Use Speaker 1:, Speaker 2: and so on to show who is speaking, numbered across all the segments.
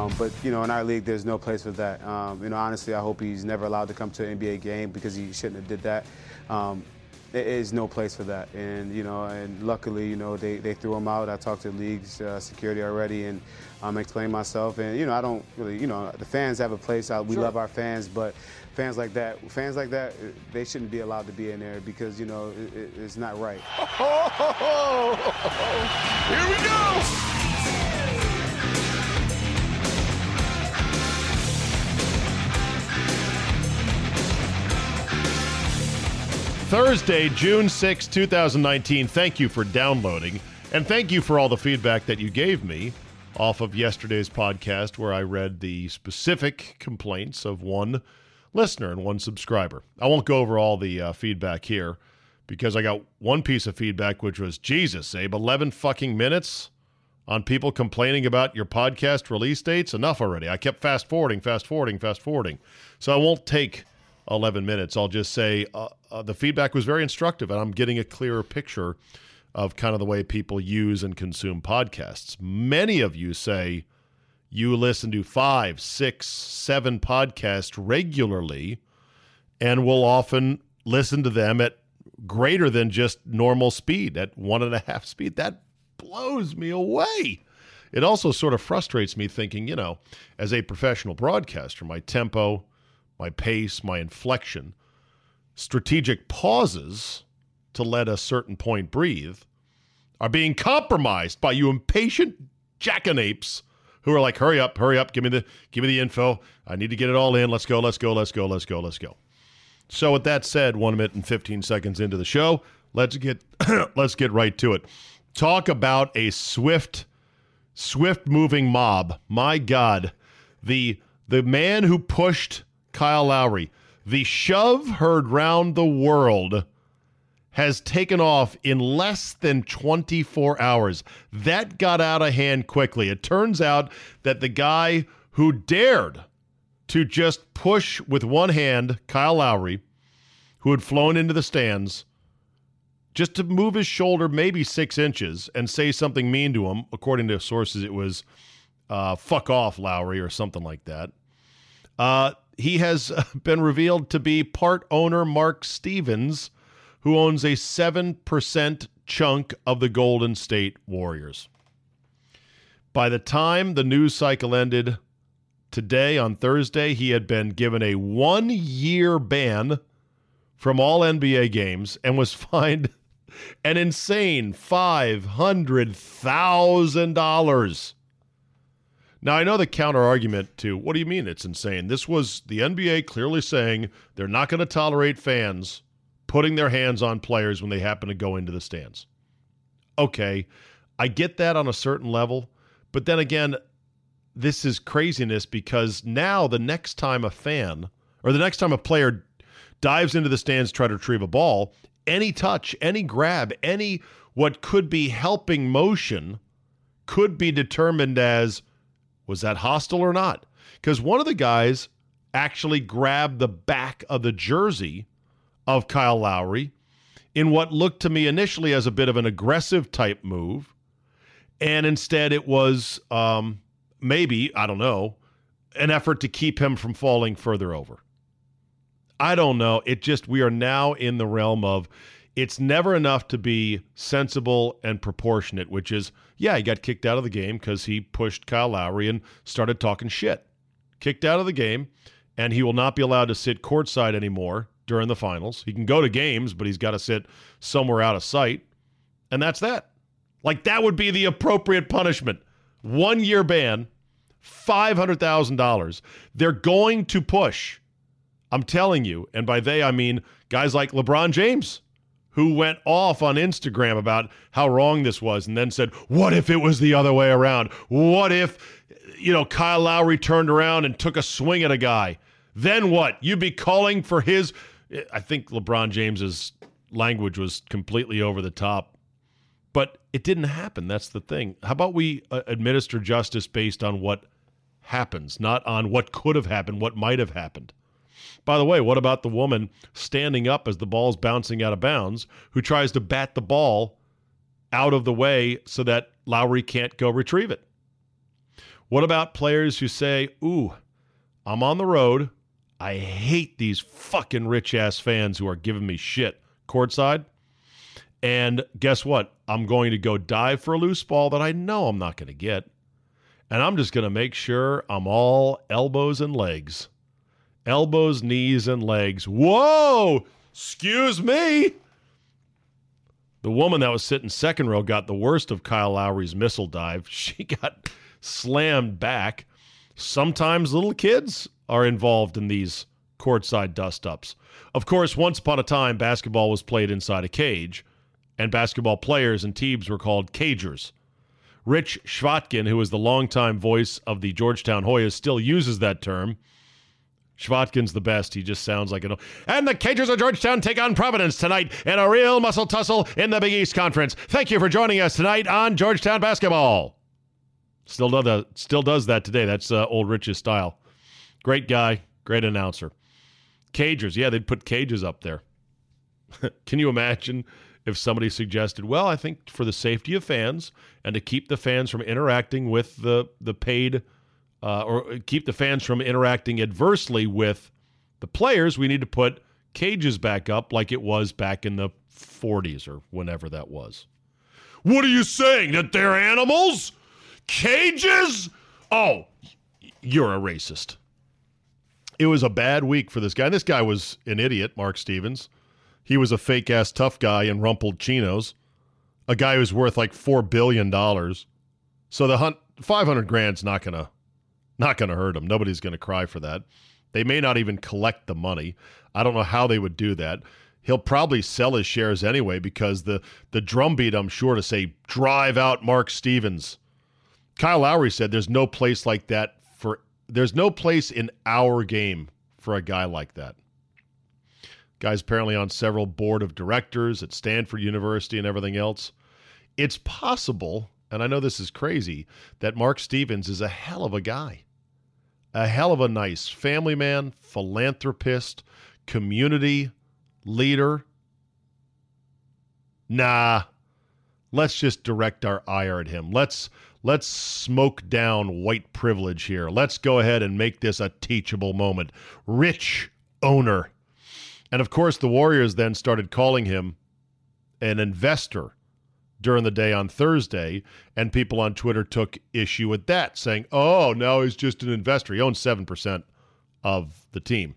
Speaker 1: Um, but you know, in our league, there's no place for that. Um, you know, honestly, I hope he's never allowed to come to an NBA game because he shouldn't have did that. Um, there is no place for that, and you know, and luckily, you know, they, they threw him out. I talked to the league's uh, security already, and um, explained myself. And you know, I don't really, you know, the fans have a place. I, we sure. love our fans, but fans like that, fans like that, they shouldn't be allowed to be in there because you know it, it, it's not right.
Speaker 2: Here we go.
Speaker 3: Thursday, June 6, 2019. Thank you for downloading, and thank you for all the feedback that you gave me off of yesterday's podcast, where I read the specific complaints of one listener and one subscriber. I won't go over all the uh, feedback here because I got one piece of feedback, which was Jesus, Abe, 11 fucking minutes on people complaining about your podcast release dates. Enough already. I kept fast forwarding, fast forwarding, fast forwarding. So I won't take 11 minutes. I'll just say uh, uh, the feedback was very instructive, and I'm getting a clearer picture of kind of the way people use and consume podcasts. Many of you say you listen to five, six, seven podcasts regularly and will often listen to them at greater than just normal speed, at one and a half speed. That blows me away. It also sort of frustrates me thinking, you know, as a professional broadcaster, my tempo, my pace, my inflection, strategic pauses to let a certain point breathe are being compromised by you impatient jackanapes who are like, hurry up, hurry up, give me the give me the info. I need to get it all in. Let's go, let's go, let's go, let's go, let's go. So with that said, one minute and 15 seconds into the show, let's get let's get right to it. Talk about a swift, swift moving mob. My God. The the man who pushed Kyle Lowry. The shove heard round the world has taken off in less than 24 hours. That got out of hand quickly. It turns out that the guy who dared to just push with one hand Kyle Lowry, who had flown into the stands, just to move his shoulder maybe six inches and say something mean to him, according to sources, it was uh, fuck off, Lowry, or something like that. Uh, he has uh, been revealed to be part owner Mark Stevens, who owns a 7% chunk of the Golden State Warriors. By the time the news cycle ended today on Thursday, he had been given a one year ban from all NBA games and was fined an insane $500,000 now, I know the counter argument to what do you mean it's insane? This was the NBA clearly saying they're not going to tolerate fans putting their hands on players when they happen to go into the stands. Okay, I get that on a certain level, but then again, this is craziness because now the next time a fan or the next time a player dives into the stands to try to retrieve a ball, any touch, any grab, any what could be helping motion could be determined as was that hostile or not? Because one of the guys actually grabbed the back of the jersey of Kyle Lowry in what looked to me initially as a bit of an aggressive type move. And instead, it was um, maybe, I don't know, an effort to keep him from falling further over. I don't know. It just, we are now in the realm of It's never enough to be sensible and proportionate, which is, yeah, he got kicked out of the game because he pushed Kyle Lowry and started talking shit. Kicked out of the game, and he will not be allowed to sit courtside anymore during the finals. He can go to games, but he's got to sit somewhere out of sight. And that's that. Like, that would be the appropriate punishment. One year ban, $500,000. They're going to push. I'm telling you. And by they, I mean guys like LeBron James who went off on Instagram about how wrong this was and then said, What if it was the other way around? What if, you know, Kyle Lowry turned around and took a swing at a guy? Then what? You'd be calling for his. I think LeBron James's language was completely over the top, but it didn't happen. That's the thing. How about we uh, administer justice based on what happens, not on what could have happened, what might have happened? By the way, what about the woman standing up as the ball's bouncing out of bounds who tries to bat the ball out of the way so that Lowry can't go retrieve it? What about players who say, Ooh, I'm on the road. I hate these fucking rich ass fans who are giving me shit courtside. And guess what? I'm going to go dive for a loose ball that I know I'm not going to get. And I'm just going to make sure I'm all elbows and legs elbows, knees, and legs. Whoa! Excuse me. The woman that was sitting second row got the worst of Kyle Lowry's missile dive. She got slammed back. Sometimes little kids are involved in these courtside dust ups. Of course, once upon a time, basketball was played inside a cage, and basketball players and teams were called cagers. Rich Chvotkin, who is the longtime voice of the Georgetown Hoyas, still uses that term. Chvotkin's the best. He just sounds like an. And the Cagers of Georgetown take on Providence tonight in a real muscle tussle in the Big East Conference. Thank you for joining us tonight on Georgetown basketball. Still does that. Still does that today. That's uh, old Rich's style. Great guy. Great announcer. Cagers. Yeah, they'd put cages up there. Can you imagine if somebody suggested, well, I think for the safety of fans and to keep the fans from interacting with the the paid uh, or keep the fans from interacting adversely with the players, we need to put cages back up like it was back in the 40s or whenever that was. What are you saying? That they're animals? Cages? Oh, you're a racist. It was a bad week for this guy. This guy was an idiot, Mark Stevens. He was a fake ass tough guy in rumpled chinos, a guy who's worth like $4 billion. So the hunt, 500 grand's not going to not going to hurt them. Nobody's going to cry for that. They may not even collect the money. I don't know how they would do that. He'll probably sell his shares anyway because the the drumbeat I'm sure to say drive out Mark Stevens. Kyle Lowry said there's no place like that for there's no place in our game for a guy like that. Guy's apparently on several board of directors at Stanford University and everything else. It's possible, and I know this is crazy, that Mark Stevens is a hell of a guy a hell of a nice family man, philanthropist, community leader. Nah, let's just direct our ire at him. Let's let's smoke down white privilege here. Let's go ahead and make this a teachable moment. Rich owner. And of course, the Warriors then started calling him an investor during the day on Thursday, and people on Twitter took issue with that, saying, "Oh, now he's just an investor. He owns seven percent of the team.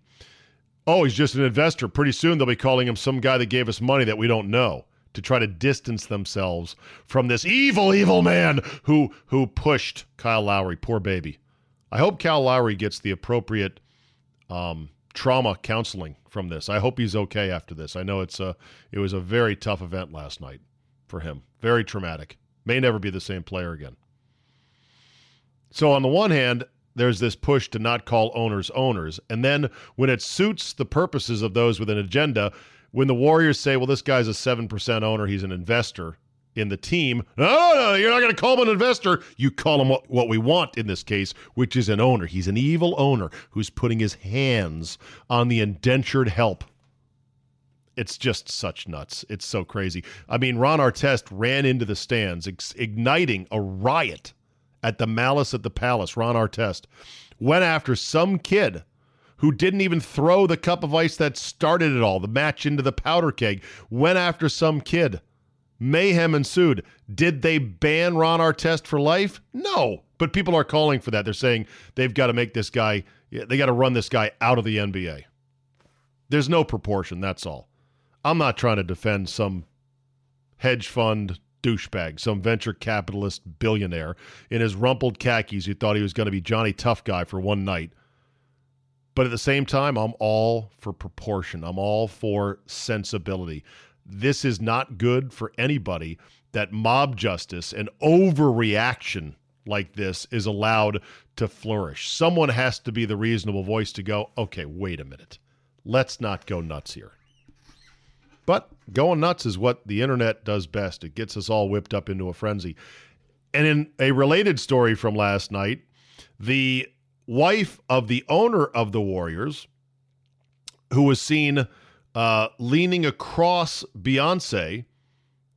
Speaker 3: Oh, he's just an investor. Pretty soon they'll be calling him some guy that gave us money that we don't know." To try to distance themselves from this evil, evil man who who pushed Kyle Lowry, poor baby. I hope Kyle Lowry gets the appropriate um, trauma counseling from this. I hope he's okay after this. I know it's a it was a very tough event last night for him. Very traumatic. May never be the same player again. So, on the one hand, there's this push to not call owners owners. And then when it suits the purposes of those with an agenda, when the Warriors say, well, this guy's a 7% owner, he's an investor in the team. No, no, no you're not going to call him an investor. You call him what, what we want in this case, which is an owner. He's an evil owner who's putting his hands on the indentured help it's just such nuts. It's so crazy. I mean, Ron Artest ran into the stands, ex- igniting a riot at the Malice at the Palace. Ron Artest went after some kid who didn't even throw the cup of ice that started it all, the match into the powder keg, went after some kid. Mayhem ensued. Did they ban Ron Artest for life? No. But people are calling for that. They're saying they've got to make this guy, they got to run this guy out of the NBA. There's no proportion, that's all. I'm not trying to defend some hedge fund douchebag, some venture capitalist billionaire in his rumpled khakis who thought he was going to be Johnny Tough Guy for one night. But at the same time, I'm all for proportion. I'm all for sensibility. This is not good for anybody that mob justice and overreaction like this is allowed to flourish. Someone has to be the reasonable voice to go, okay, wait a minute. Let's not go nuts here. But going nuts is what the internet does best. It gets us all whipped up into a frenzy. And in a related story from last night, the wife of the owner of the Warriors, who was seen uh, leaning across Beyonce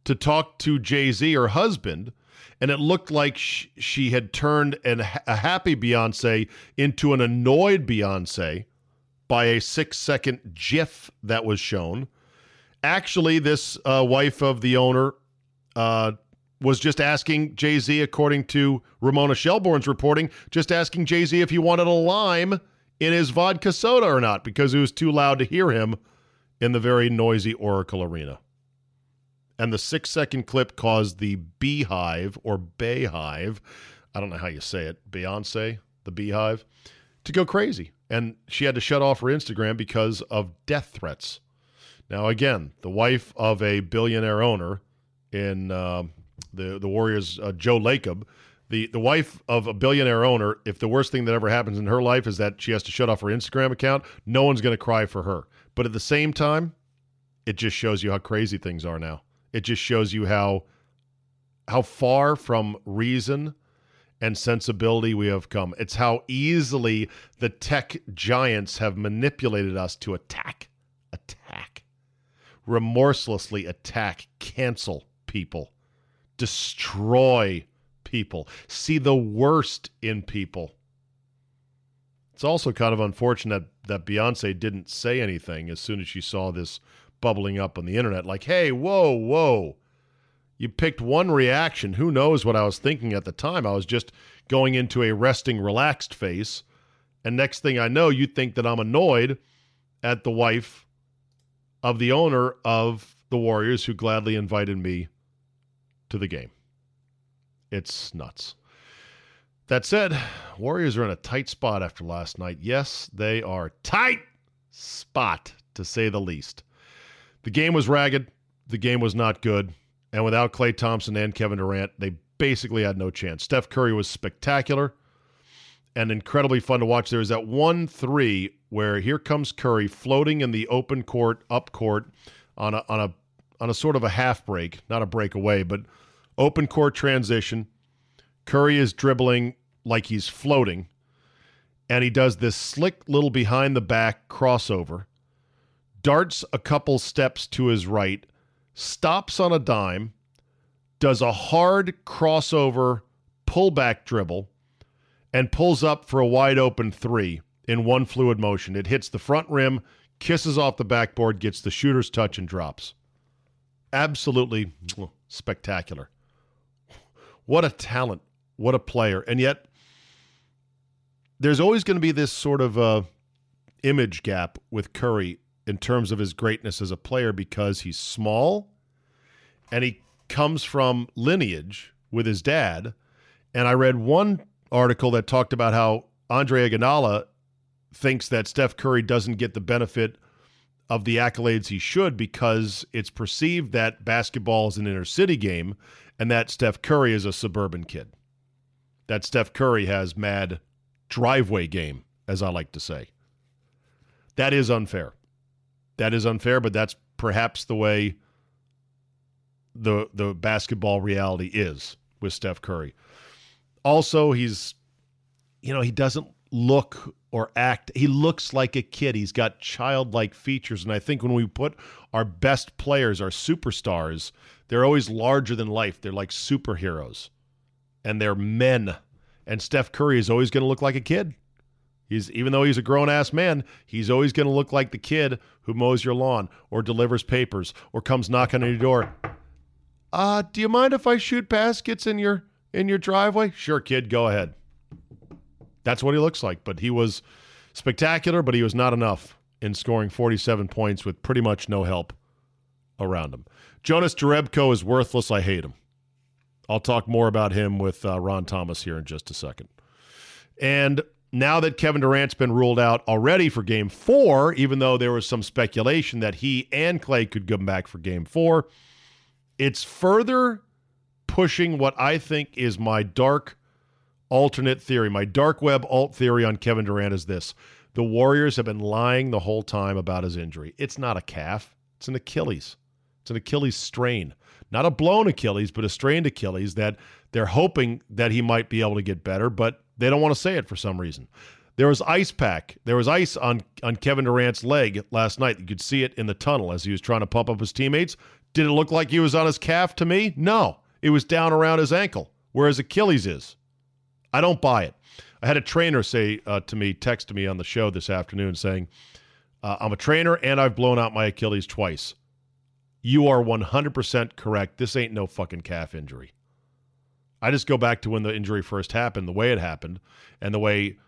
Speaker 3: to talk to Jay Z, her husband, and it looked like sh- she had turned an, a happy Beyonce into an annoyed Beyonce by a six second GIF that was shown. Actually, this uh, wife of the owner uh, was just asking Jay Z, according to Ramona Shelburne's reporting, just asking Jay Z if he wanted a lime in his vodka soda or not because it was too loud to hear him in the very noisy Oracle Arena. And the six second clip caused the Beehive or Bayhive, I don't know how you say it, Beyonce, the Beehive, to go crazy. And she had to shut off her Instagram because of death threats. Now, again, the wife of a billionaire owner in uh, the the Warriors, uh, Joe Lacob, the the wife of a billionaire owner. If the worst thing that ever happens in her life is that she has to shut off her Instagram account, no one's going to cry for her. But at the same time, it just shows you how crazy things are now. It just shows you how how far from reason and sensibility we have come. It's how easily the tech giants have manipulated us to attack, attack, remorselessly attack, cancel people, destroy people, see the worst in people. It's also kind of unfortunate that Beyonce didn't say anything as soon as she saw this bubbling up on the internet. Like, hey, whoa, whoa. You picked one reaction. Who knows what I was thinking at the time? I was just going into a resting, relaxed face. And next thing I know, you think that I'm annoyed at the wife of the owner of the Warriors who gladly invited me to the game. It's nuts. That said, Warriors are in a tight spot after last night. Yes, they are tight spot to say the least. The game was ragged. The game was not good. And without Klay Thompson and Kevin Durant, they basically had no chance. Steph Curry was spectacular and incredibly fun to watch. There was that one three where here comes Curry floating in the open court, up court, on a on a on a sort of a half break, not a breakaway, but open court transition. Curry is dribbling like he's floating, and he does this slick little behind the back crossover, darts a couple steps to his right, stops on a dime, does a hard crossover pullback dribble, and pulls up for a wide open three in one fluid motion. It hits the front rim, kisses off the backboard, gets the shooter's touch, and drops. Absolutely spectacular. What a talent. What a player. And yet, there's always going to be this sort of uh, image gap with Curry in terms of his greatness as a player because he's small and he comes from lineage with his dad. And I read one article that talked about how Andre Iguodala thinks that Steph Curry doesn't get the benefit of the accolades he should because it's perceived that basketball is an inner city game and that Steph Curry is a suburban kid. That Steph Curry has mad driveway game, as I like to say. That is unfair. That is unfair, but that's perhaps the way the the basketball reality is with Steph Curry. Also, he's you know, he doesn't look or act he looks like a kid. He's got childlike features and I think when we put our best players, our superstars, they're always larger than life. They're like superheroes. And they're men. And Steph Curry is always going to look like a kid. He's even though he's a grown ass man, he's always going to look like the kid who mows your lawn or delivers papers or comes knocking on your door. Uh, do you mind if I shoot baskets in your in your driveway? Sure, kid, go ahead. That's what he looks like, but he was spectacular, but he was not enough in scoring 47 points with pretty much no help around him. Jonas Jerebko is worthless. I hate him. I'll talk more about him with uh, Ron Thomas here in just a second. And now that Kevin Durant's been ruled out already for game four, even though there was some speculation that he and Klay could come back for game four, it's further pushing what I think is my dark alternate theory. My dark web alt theory on Kevin Durant is this the Warriors have been lying the whole time about his injury. It's not a calf, it's an Achilles. It's an Achilles strain. Not a blown Achilles, but a strained Achilles that they're hoping that he might be able to get better, but they don't want to say it for some reason. There was ice pack. There was ice on, on Kevin Durant's leg last night. You could see it in the tunnel as he was trying to pump up his teammates. Did it look like he was on his calf to me? No. It was down around his ankle, where his Achilles is. I don't buy it. I had a trainer say uh, to me, text me on the show this afternoon saying, uh, I'm a trainer and I've blown out my Achilles twice. You are 100% correct. This ain't no fucking calf injury. I just go back to when the injury first happened, the way it happened, and the way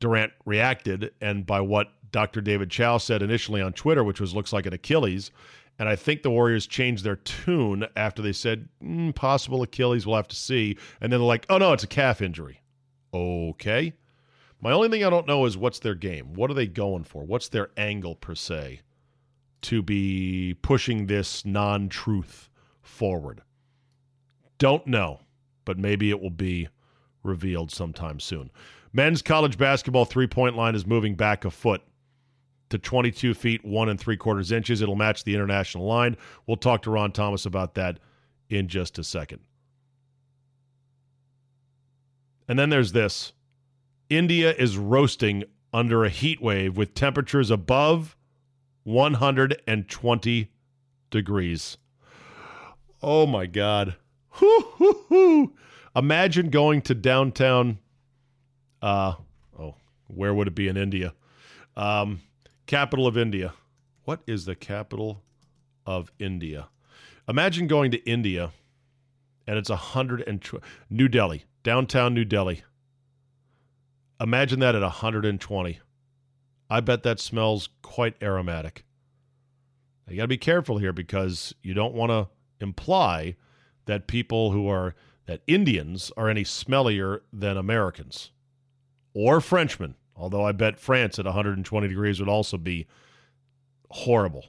Speaker 3: Durant reacted, and by what Dr. David Chao said initially on Twitter, which was looks like an Achilles. And I think the Warriors changed their tune after they said mm, possible Achilles. We'll have to see. And then they're like, oh no, it's a calf injury. Okay. My only thing I don't know is what's their game. What are they going for? What's their angle per se to be pushing this non-truth forward? Don't know, but maybe it will be revealed sometime soon. Men's college basketball three-point line is moving back a foot to 22 feet, one and three quarters inches. It'll match the international line. We'll talk to Ron Thomas about that in just a second. And then there's this India is roasting under a heat wave with temperatures above 120 degrees. Oh my God. Imagine going to downtown. Uh, oh, where would it be in India? Um, Capital of India. What is the capital of India? Imagine going to India and it's a hundred and New Delhi, downtown New Delhi. Imagine that at 120. I bet that smells quite aromatic. You got to be careful here because you don't want to imply that people who are that Indians are any smellier than Americans or Frenchmen. Although I bet France at 120 degrees would also be horrible.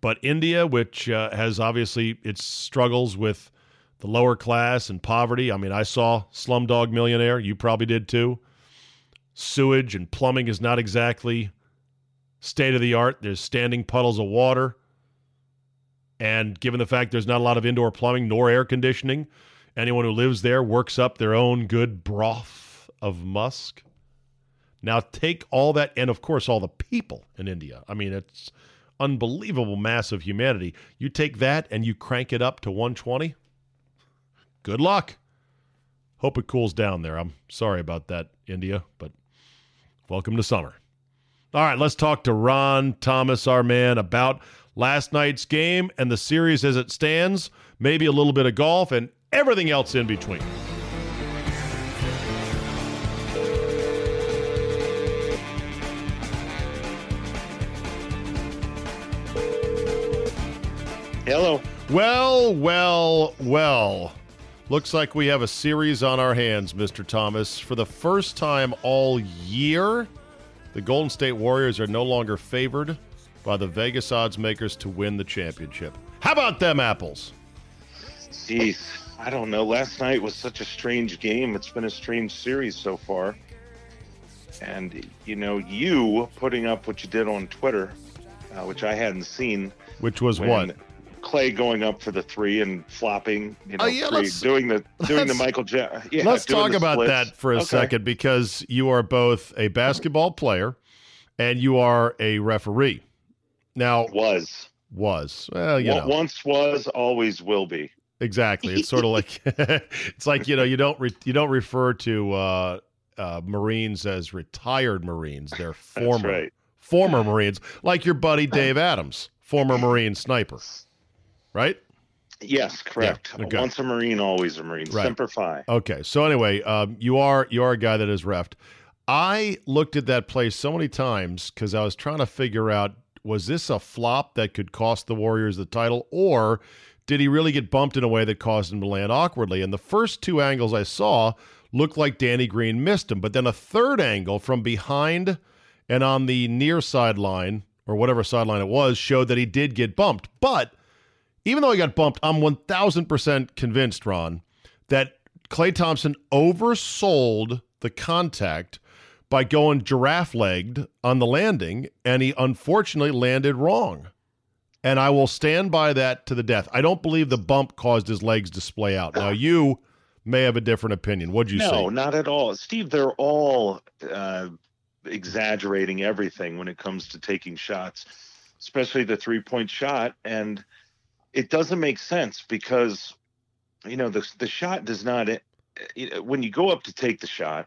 Speaker 3: But India, which uh, has obviously its struggles with the lower class and poverty. I mean, I saw Slumdog Millionaire. You probably did too. Sewage and plumbing is not exactly state of the art. There's standing puddles of water. And given the fact there's not a lot of indoor plumbing nor air conditioning, anyone who lives there works up their own good broth of musk. Now take all that, and of course, all the people in India. I mean, it's unbelievable mass of humanity. You take that and you crank it up to 120. Good luck. Hope it cools down there. I'm sorry about that, India, but welcome to summer. All right, let's talk to Ron Thomas, our man, about last night's game and the series as it stands, maybe a little bit of golf, and everything else in between.
Speaker 4: Hello.
Speaker 3: Well, well, well. Looks like we have a series on our hands, Mr. Thomas. For the first time all year, the Golden State Warriors are no longer favored by the Vegas odds makers to win the championship. How about them apples?
Speaker 4: Jeez, I don't know. Last night was such a strange game. It's been a strange series so far. And, you know, you putting up what you did on Twitter, uh, which I hadn't seen.
Speaker 3: Which was
Speaker 4: when
Speaker 3: what?
Speaker 4: Klay going up for the three and flopping, you know,
Speaker 3: Oh, yeah,
Speaker 4: three,
Speaker 3: let's-
Speaker 4: doing the doing the Michael Ja- yeah,
Speaker 3: Let's talk about
Speaker 4: splits.
Speaker 3: that for a
Speaker 4: Okay.
Speaker 3: second because you are both a basketball player and you are a referee. Now,
Speaker 4: Was
Speaker 3: was well, you
Speaker 4: Wa-
Speaker 3: know,
Speaker 4: once was always will be.
Speaker 3: exactly. It's sort of like it's like you know you don't re- you don't refer to uh, uh, Marines as retired Marines. They're former
Speaker 4: right.
Speaker 3: former Marines, like your buddy Dave Adams, former Marine sniper, right?
Speaker 4: Yes, correct.
Speaker 3: okay.
Speaker 4: Once a Marine, always a Marine.
Speaker 3: Right.
Speaker 4: Semper Fi.
Speaker 3: Okay, so anyway, um, you are you are a guy that is refed. I looked at that play so many times because I was trying to figure out was this a flop that could cost the Warriors the title, or did he really get bumped in a way that caused him to land awkwardly? And the first two angles I saw looked like Danny Green missed him, but then a third angle from behind and on the near sideline or whatever sideline it was showed that he did get bumped. But even though he got bumped, I'm 1000% convinced, Ron, that Klay Thompson oversold the contact by going giraffe legged on the landing, and he unfortunately landed wrong. And I will stand by that to the death. I don't believe the bump caused his legs to splay out. Now, you may have a different opinion. What'd you
Speaker 4: no,
Speaker 3: say?
Speaker 4: No, not at all. Steve, they're all uh, exaggerating everything when it comes to taking shots, especially the three point shot. And it doesn't make sense because, you know, the, the shot does not, eh, when you go up to take the shot,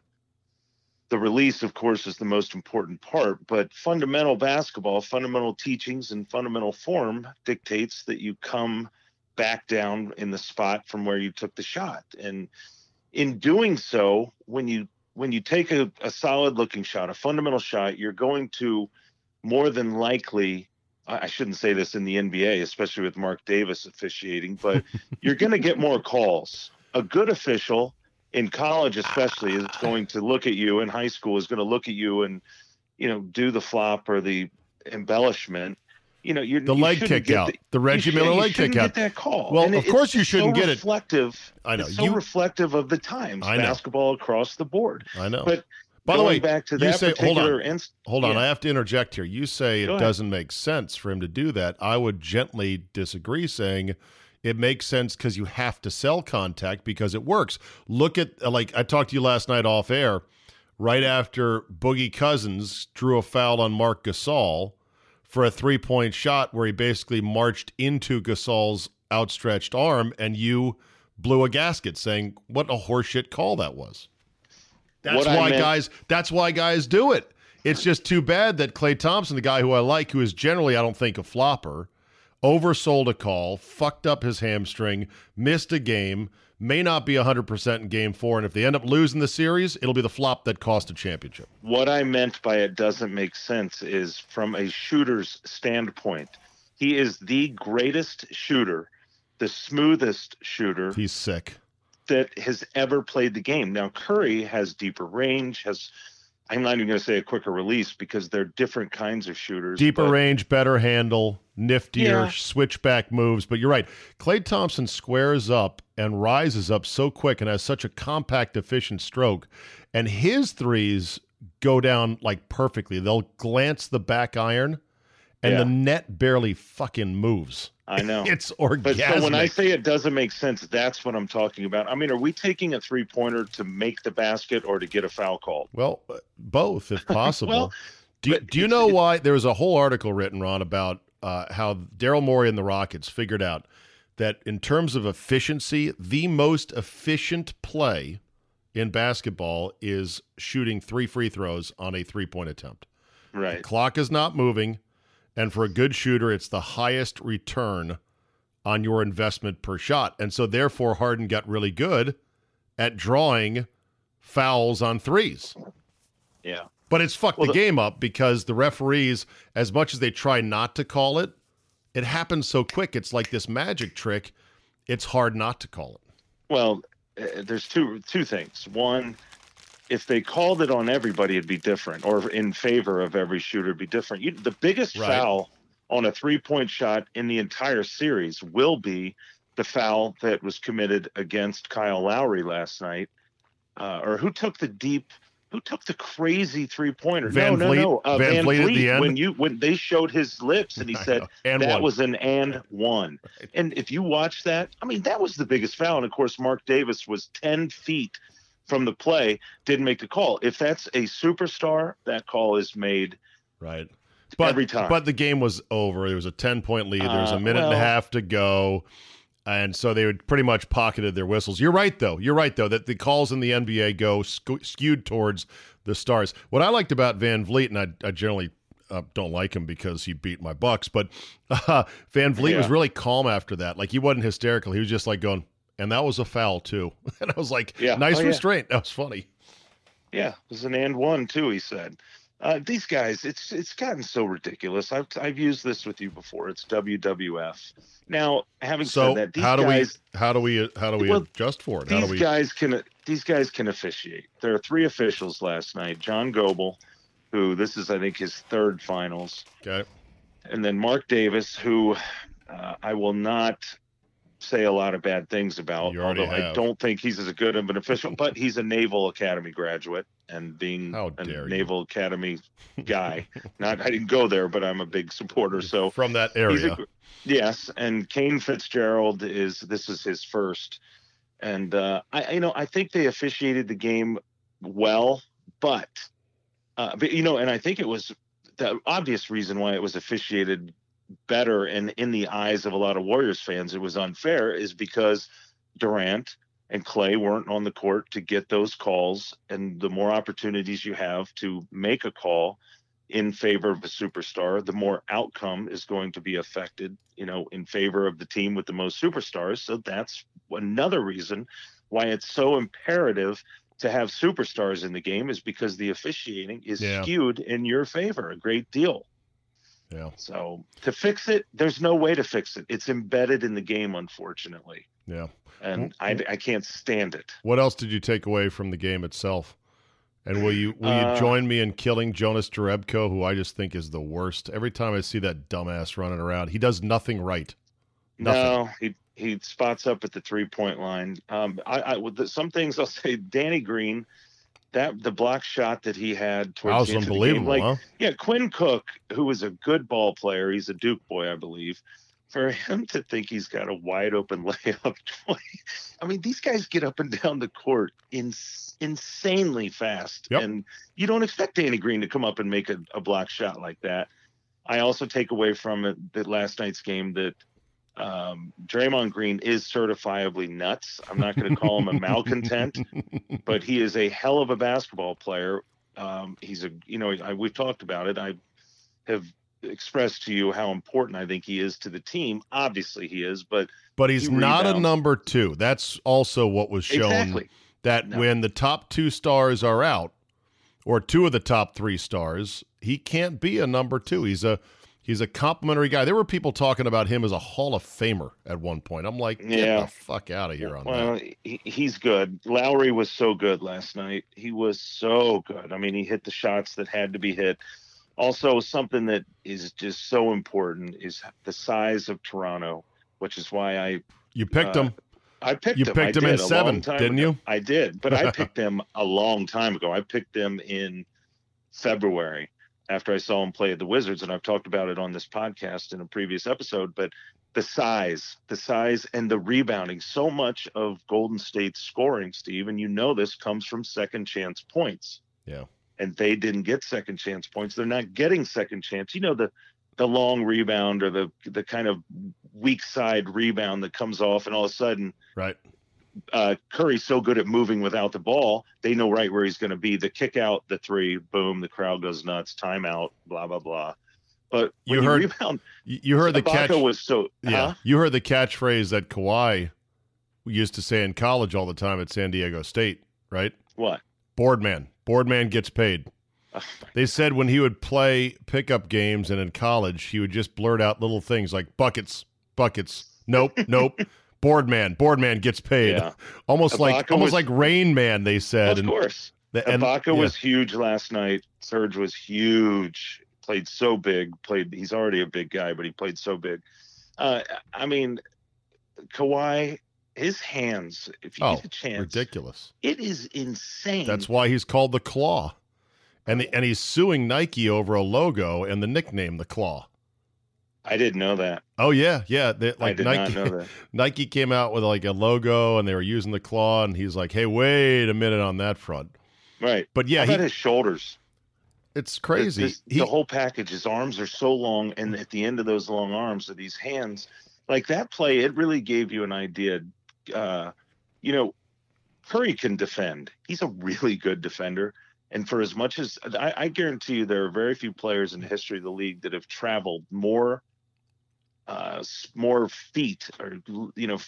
Speaker 4: the release, of course, is the most important part, but fundamental basketball, fundamental teachings, and fundamental form dictates that you come back down in the spot from where you took the shot. And in doing so, when you when you take a, a solid looking shot, a fundamental shot, you're going to more than likely I shouldn't say this in the NBA, especially with Marc Davis officiating, but you're going to get more calls. A good official in college, especially, is going to look at you. In high school, is going to look at you and you know do the flop or the embellishment. You know, you're
Speaker 3: The
Speaker 4: you
Speaker 3: leg kick out,
Speaker 4: the,
Speaker 3: the Reggie Miller leg kick out.
Speaker 4: Get that call.
Speaker 3: Well,
Speaker 4: And
Speaker 3: of
Speaker 4: it-
Speaker 3: course you shouldn't
Speaker 4: so
Speaker 3: get it.
Speaker 4: Reflective.
Speaker 3: I know.
Speaker 4: It's so
Speaker 3: You-
Speaker 4: reflective of the times.
Speaker 3: I know.
Speaker 4: Basketball across the board.
Speaker 3: I know.
Speaker 4: But
Speaker 3: By the way,
Speaker 4: back to
Speaker 3: you
Speaker 4: that
Speaker 3: say, hold on,
Speaker 4: inst-
Speaker 3: hold on.
Speaker 4: yeah.
Speaker 3: I have to interject here. You say it
Speaker 4: ahead.
Speaker 3: doesn't make sense for him to do that. I would gently disagree, saying it makes sense because you have to sell contact because it works. Look at uh, like I talked to you last night off air, right after Boogie Cousins drew a foul on Marc Gasol for a three point shot where he basically marched into Gasol's outstretched arm, and you blew a gasket, saying what a horseshit call that was. That's
Speaker 4: What
Speaker 3: why
Speaker 4: meant-
Speaker 3: guys. That's why guys do it. It's just too bad that Klay Thompson, the guy who I like, who is generally I don't think a flopper, oversold a call, fucked up his hamstring, missed a game, may not be 100% in game four. And if they end up losing the series, it'll be the flop that cost a championship.
Speaker 4: What I meant by it doesn't make sense is from a shooter's standpoint. He is the greatest shooter, the smoothest shooter
Speaker 3: He's sick.
Speaker 4: That has ever played the game. Now Curry has deeper range, has I'm not even going to say a quicker release because they're different kinds of shooters.
Speaker 3: Deeper
Speaker 4: but-
Speaker 3: range, better handle, niftier
Speaker 4: Yeah.
Speaker 3: switchback moves. But you're right. Klay Thompson squares up and rises up so quick and has such a compact, efficient stroke. And his threes go down like perfectly. They'll glance the back iron and
Speaker 4: Yeah.
Speaker 3: the net barely fucking moves.
Speaker 4: I know.
Speaker 3: It's orgasmic.
Speaker 4: But so when I say it doesn't make sense, that's what I'm talking about. I mean, are we taking a three pointer to make the basket or to get a foul call?
Speaker 3: Well, uh, both, if possible.
Speaker 4: Well,
Speaker 3: do, you- do you know why? There was a whole article written, Ron, about uh, how Daryl Morey and the Rockets figured out that in terms of efficiency, the most efficient play in basketball is shooting three free throws on a three point attempt.
Speaker 4: Right.
Speaker 3: Clock is not moving, and for a good shooter, it's the highest return on your investment per shot. And so, therefore, Harden got really good at drawing fouls on threes.
Speaker 4: Yeah.
Speaker 3: But it's fucked
Speaker 4: Well,
Speaker 3: the
Speaker 4: the-
Speaker 3: game up because the referees, as much as they try not to call it, it happens so quick. It's like this magic trick. It's hard not to call it.
Speaker 4: Well, uh, there's two two things. One, if they called it on everybody, it'd be different, or in favor of every shooter, it'd be different. You, the biggest
Speaker 3: Right.
Speaker 4: foul on a three point shot in the entire series will be the foul that was committed against Kyle Lowry last night, uh, or who took the deep. Who took the crazy three pointer? No, no, no. Uh,
Speaker 3: Van
Speaker 4: Van,
Speaker 3: Vliet at the end?
Speaker 4: When you when they showed his lips and he
Speaker 3: I
Speaker 4: said.
Speaker 3: And
Speaker 4: that
Speaker 3: one.
Speaker 4: was an and one. And if you watch that, I mean, that was the biggest foul. And of course, Marc Davis was 10 feet from the play, didn't make the call. If that's a superstar, that call is made
Speaker 3: right. But,
Speaker 4: every time.
Speaker 3: But the game was over. There was a 10 point lead. There was a
Speaker 4: Uh,
Speaker 3: minute and a half to go. and so they would pretty much pocketed their whistles. You're right, though. You're right, though, that the calls in the NBA go skewed towards the stars. What I liked about VanVleet, and I, I generally uh, don't like him because he beat my Bucks, but uh, VanVleet
Speaker 4: Yeah.
Speaker 3: was really calm after that. Like he wasn't hysterical. He was just like going, and that was a foul too. And I was like,
Speaker 4: Yeah.
Speaker 3: nice
Speaker 4: Oh, yeah.
Speaker 3: restraint. That was funny.
Speaker 4: Yeah, it was an and one too. He said, uh, "These guys, it's it's gotten so ridiculous. I've I've used this with you before. It's WWF. Now, having
Speaker 3: So
Speaker 4: said that, these
Speaker 3: how do
Speaker 4: guys,
Speaker 3: we how do we how do we
Speaker 4: Well,
Speaker 3: adjust for it? How
Speaker 4: these
Speaker 3: do we?
Speaker 4: guys can these guys can officiate. There are three officials last night. John Goble, who this is I think his third finals,
Speaker 3: okay.
Speaker 4: and then Marc Davis, who uh, I will not say a lot of bad things about, although I don't think he's as good of an official, but he's a Naval Academy graduate, and being
Speaker 3: How
Speaker 4: a
Speaker 3: dare you.
Speaker 4: Naval Academy guy, not I didn't go there, but I'm a big supporter. So
Speaker 3: From that area.
Speaker 4: a, yes, and Kane Fitzgerald is this is his first, and uh, I you know I think they officiated the game well, but uh, but you know, and I think it was the obvious reason why it was officiated better and in the eyes of a lot of Warriors fans it was unfair is because Durant and Klay weren't on the court to get those calls and the more opportunities you have to make a call in favor of a superstar the more outcome is going to be affected you know in favor of the team with the most superstars so that's another reason why it's so imperative to have superstars in the game is because the officiating is
Speaker 3: Yeah.
Speaker 4: skewed in your favor a great deal
Speaker 3: Yeah.
Speaker 4: so to fix it, there's no way to fix it. It's embedded in the game, unfortunately,
Speaker 3: Yeah.
Speaker 4: and I, I can't stand it.
Speaker 3: What else did you take away from the game itself? And will you will you
Speaker 4: Uh,
Speaker 3: join me in killing Jonas Jerebko, who I just think is the worst? Every time I see that dumbass running around, he does nothing right. Nothing.
Speaker 4: No, he he spots up at the three point line. Um, I, I some things I'll say, Danny Green, that the block shot that he had
Speaker 3: That was
Speaker 4: the end of the
Speaker 3: unbelievable,
Speaker 4: like
Speaker 3: huh?
Speaker 4: yeah, Quinn Cook, who was a good ball player, he's a Duke boy, I believe. For him to think he's got a wide open layup, I mean, these guys get up and down the court in, insanely fast,
Speaker 3: Yep.
Speaker 4: and you don't expect Danny Green to come up and make a, a block shot like that. I also take away from it that last night's game that um, Draymond Green is certifiably nuts. I'm not going to call him a malcontent, but he is a hell of a basketball player. Um, he's a, you know, I, we've talked about it. I have expressed to you how important I think he is to the team. Obviously, he is, but
Speaker 3: But he's
Speaker 4: He
Speaker 3: not a number two. That's also what was shown.
Speaker 4: exactly.
Speaker 3: That
Speaker 4: No.
Speaker 3: when the top two stars are out, or two of the top three stars, he can't be a number two. He's a he's a complimentary guy. There were people talking about him as a Hall of Famer at one point. I'm like, get
Speaker 4: Yeah.
Speaker 3: the fuck out of here on
Speaker 4: Well,
Speaker 3: that.
Speaker 4: he, he's good. Lowry was so good last night. He was so good. I mean, he hit the shots that had to be hit. Also, something that is just so important is the size of Toronto, which is why I
Speaker 3: You picked
Speaker 4: uh,
Speaker 3: him.
Speaker 4: I picked
Speaker 3: You
Speaker 4: them.
Speaker 3: picked
Speaker 4: I
Speaker 3: them in seven, didn't
Speaker 4: ago.
Speaker 3: you?
Speaker 4: I did, but I picked them a long time ago. I picked them in February after I saw him play at the Wizards, and I've talked about it on this podcast in a previous episode. But the size, the size, and the rebounding. So much of Golden State's scoring, Steve, and you know this comes from second chance points.
Speaker 3: Yeah.
Speaker 4: And they didn't get second chance points. They're not getting second chance. You know the the long rebound or the the kind of weak side rebound that comes off, and all of a sudden
Speaker 3: Right.
Speaker 4: Uh, Curry's so good at moving without the ball, they know right where he's going to be. The kick out, the three, boom, the crowd goes nuts. Timeout, blah blah blah. But
Speaker 3: You
Speaker 4: when you,
Speaker 3: heard
Speaker 4: rebound,
Speaker 3: You, you heard the
Speaker 4: Ibaka
Speaker 3: catch.
Speaker 4: was so
Speaker 3: Yeah,
Speaker 4: huh?
Speaker 3: you heard the catchphrase that Kawhi used to say in college all the time at San Diego State, right?
Speaker 4: What?
Speaker 3: boardman? Boardman gets paid.
Speaker 4: Oh,
Speaker 3: They said when he would play pickup games and in college, he would just blurt out little things like buckets, buckets. Nope, nope. Board man, gets paid.
Speaker 4: Yeah.
Speaker 3: Almost like
Speaker 4: Ibaka
Speaker 3: almost
Speaker 4: was-
Speaker 3: like Rain Man. They said.
Speaker 4: of course.
Speaker 3: the- and-
Speaker 4: Ibaka
Speaker 3: yeah.
Speaker 4: was huge last night. Serge was huge. Played so big. Played. He's already a big guy, but he played so big. Uh, I mean, Kawhi, his hands. If you
Speaker 3: oh
Speaker 4: get a chance,
Speaker 3: ridiculous.
Speaker 4: it is insane.
Speaker 3: That's why he's called the Claw, and the, and he's suing Nike over a logo and the nickname the Claw.
Speaker 4: I didn't know that.
Speaker 3: Oh yeah, yeah. They,
Speaker 4: I
Speaker 3: like
Speaker 4: did
Speaker 3: Nike,
Speaker 4: not know that.
Speaker 3: Nike came out with like a logo, and they were using the claw, and he's like, "Hey, wait a minute on that front."
Speaker 4: Right.
Speaker 3: But yeah,
Speaker 4: How
Speaker 3: he,
Speaker 4: his shoulders?
Speaker 3: it's crazy.
Speaker 4: This-
Speaker 3: he,
Speaker 4: the whole package. His arms are so long, and at the end of those long arms are these hands. like that play, it really gave you an idea. Uh, you know, Curry can defend. He's a really good defender. And for as much as I, I guarantee you, there are very few players in the history of the league that have traveled more, uh, more feet or you know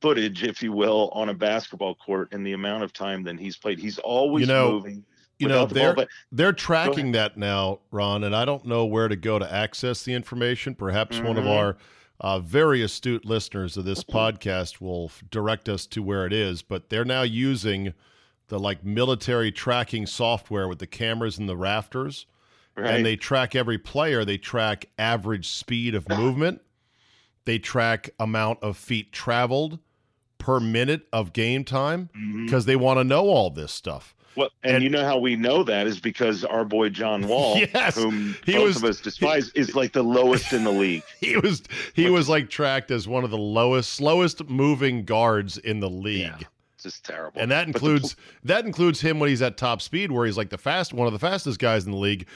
Speaker 4: footage, if you will, on a basketball court in the amount of time than he's played. He's always
Speaker 3: You know,
Speaker 4: moving.
Speaker 3: You know,
Speaker 4: the
Speaker 3: they're
Speaker 4: ball,
Speaker 3: they're tracking that now, Ron, and I don't know where to go to access the information. Perhaps one of
Speaker 4: Mhm.
Speaker 3: our uh, very astute listeners of this podcast will f- direct us to where it is. But they're now using the like military tracking software with the cameras in the rafters,
Speaker 4: right.
Speaker 3: and they track every player. They track average speed of movement. They track amount of feet traveled per minute of game time
Speaker 4: mm-hmm.
Speaker 3: because they want to know all this stuff.
Speaker 4: Well, and,
Speaker 3: And-
Speaker 4: you know how we know that is because our boy John Wall,
Speaker 3: Yes,
Speaker 4: whom
Speaker 3: he
Speaker 4: both
Speaker 3: was-
Speaker 4: of us despise, is like the lowest in the league.
Speaker 3: he was he was like tracked as one of the lowest slowest moving guards in the league
Speaker 4: Yeah. It's just terrible.
Speaker 3: and that
Speaker 4: But the
Speaker 3: includes that includes him when he's at top speed where he's like the fast one of the fastest guys in the league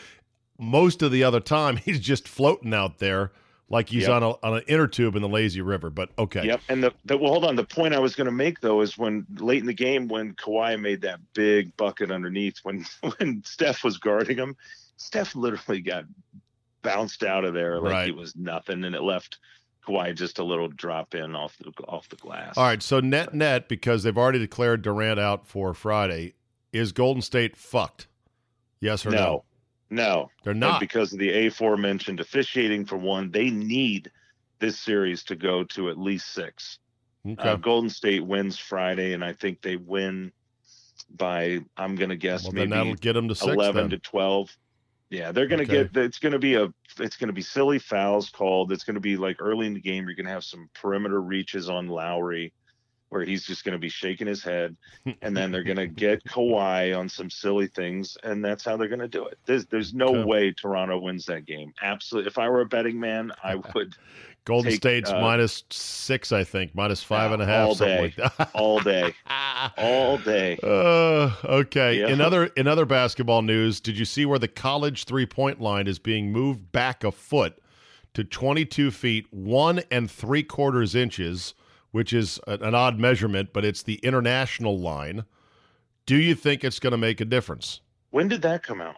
Speaker 3: most of the other time he's just floating out there like he's
Speaker 4: Yep.
Speaker 3: on a on an inner tube in the lazy river but okay
Speaker 4: Yep. And the, the well, hold on. The point I was going to make though is when late in the game when Kawhi made that big bucket underneath when when Steph was guarding him, Steph literally got bounced out of there like
Speaker 3: Right.
Speaker 4: it was nothing, and it left Kawhi just a little drop in off the off the glass.
Speaker 3: all right so net net because they've already declared Durant out for Friday is Golden State fucked yes or no,
Speaker 4: No, no,
Speaker 3: they're
Speaker 4: And
Speaker 3: not
Speaker 4: because of the aforementioned officiating for one. They need this series to go to at least six.
Speaker 3: okay
Speaker 4: Uh, Golden State wins Friday, and I think they win by I'm going to guess
Speaker 3: well,
Speaker 4: maybe
Speaker 3: that'll get them to six
Speaker 4: 11
Speaker 3: then.
Speaker 4: to 12. Yeah, they're going to
Speaker 3: Okay.
Speaker 4: get it's going to be a it's going to be silly fouls called. It's going to be like early in the game you're going to have some perimeter reaches on Lowry where he's just going to be shaking his head and then they're going to get Kawhi on some silly things and that's how they're going to do it. There's there's no
Speaker 3: Okay.
Speaker 4: way Toronto wins that game. Absolutely. If I were a betting man, I would
Speaker 3: Golden
Speaker 4: take,
Speaker 3: State's
Speaker 4: uh,
Speaker 3: minus six, I think, minus five
Speaker 4: Yeah,
Speaker 3: and a half,
Speaker 4: all day.
Speaker 3: like that.
Speaker 4: all day, all day.
Speaker 3: Uh, okay.
Speaker 4: Yeah.
Speaker 3: In other in other basketball news, did you see where the college three point line is being moved back a foot to 22 feet one and three quarters inches, which is a- an odd measurement, but it's the international line. Do you think it's going to make a difference?
Speaker 4: When did that come out?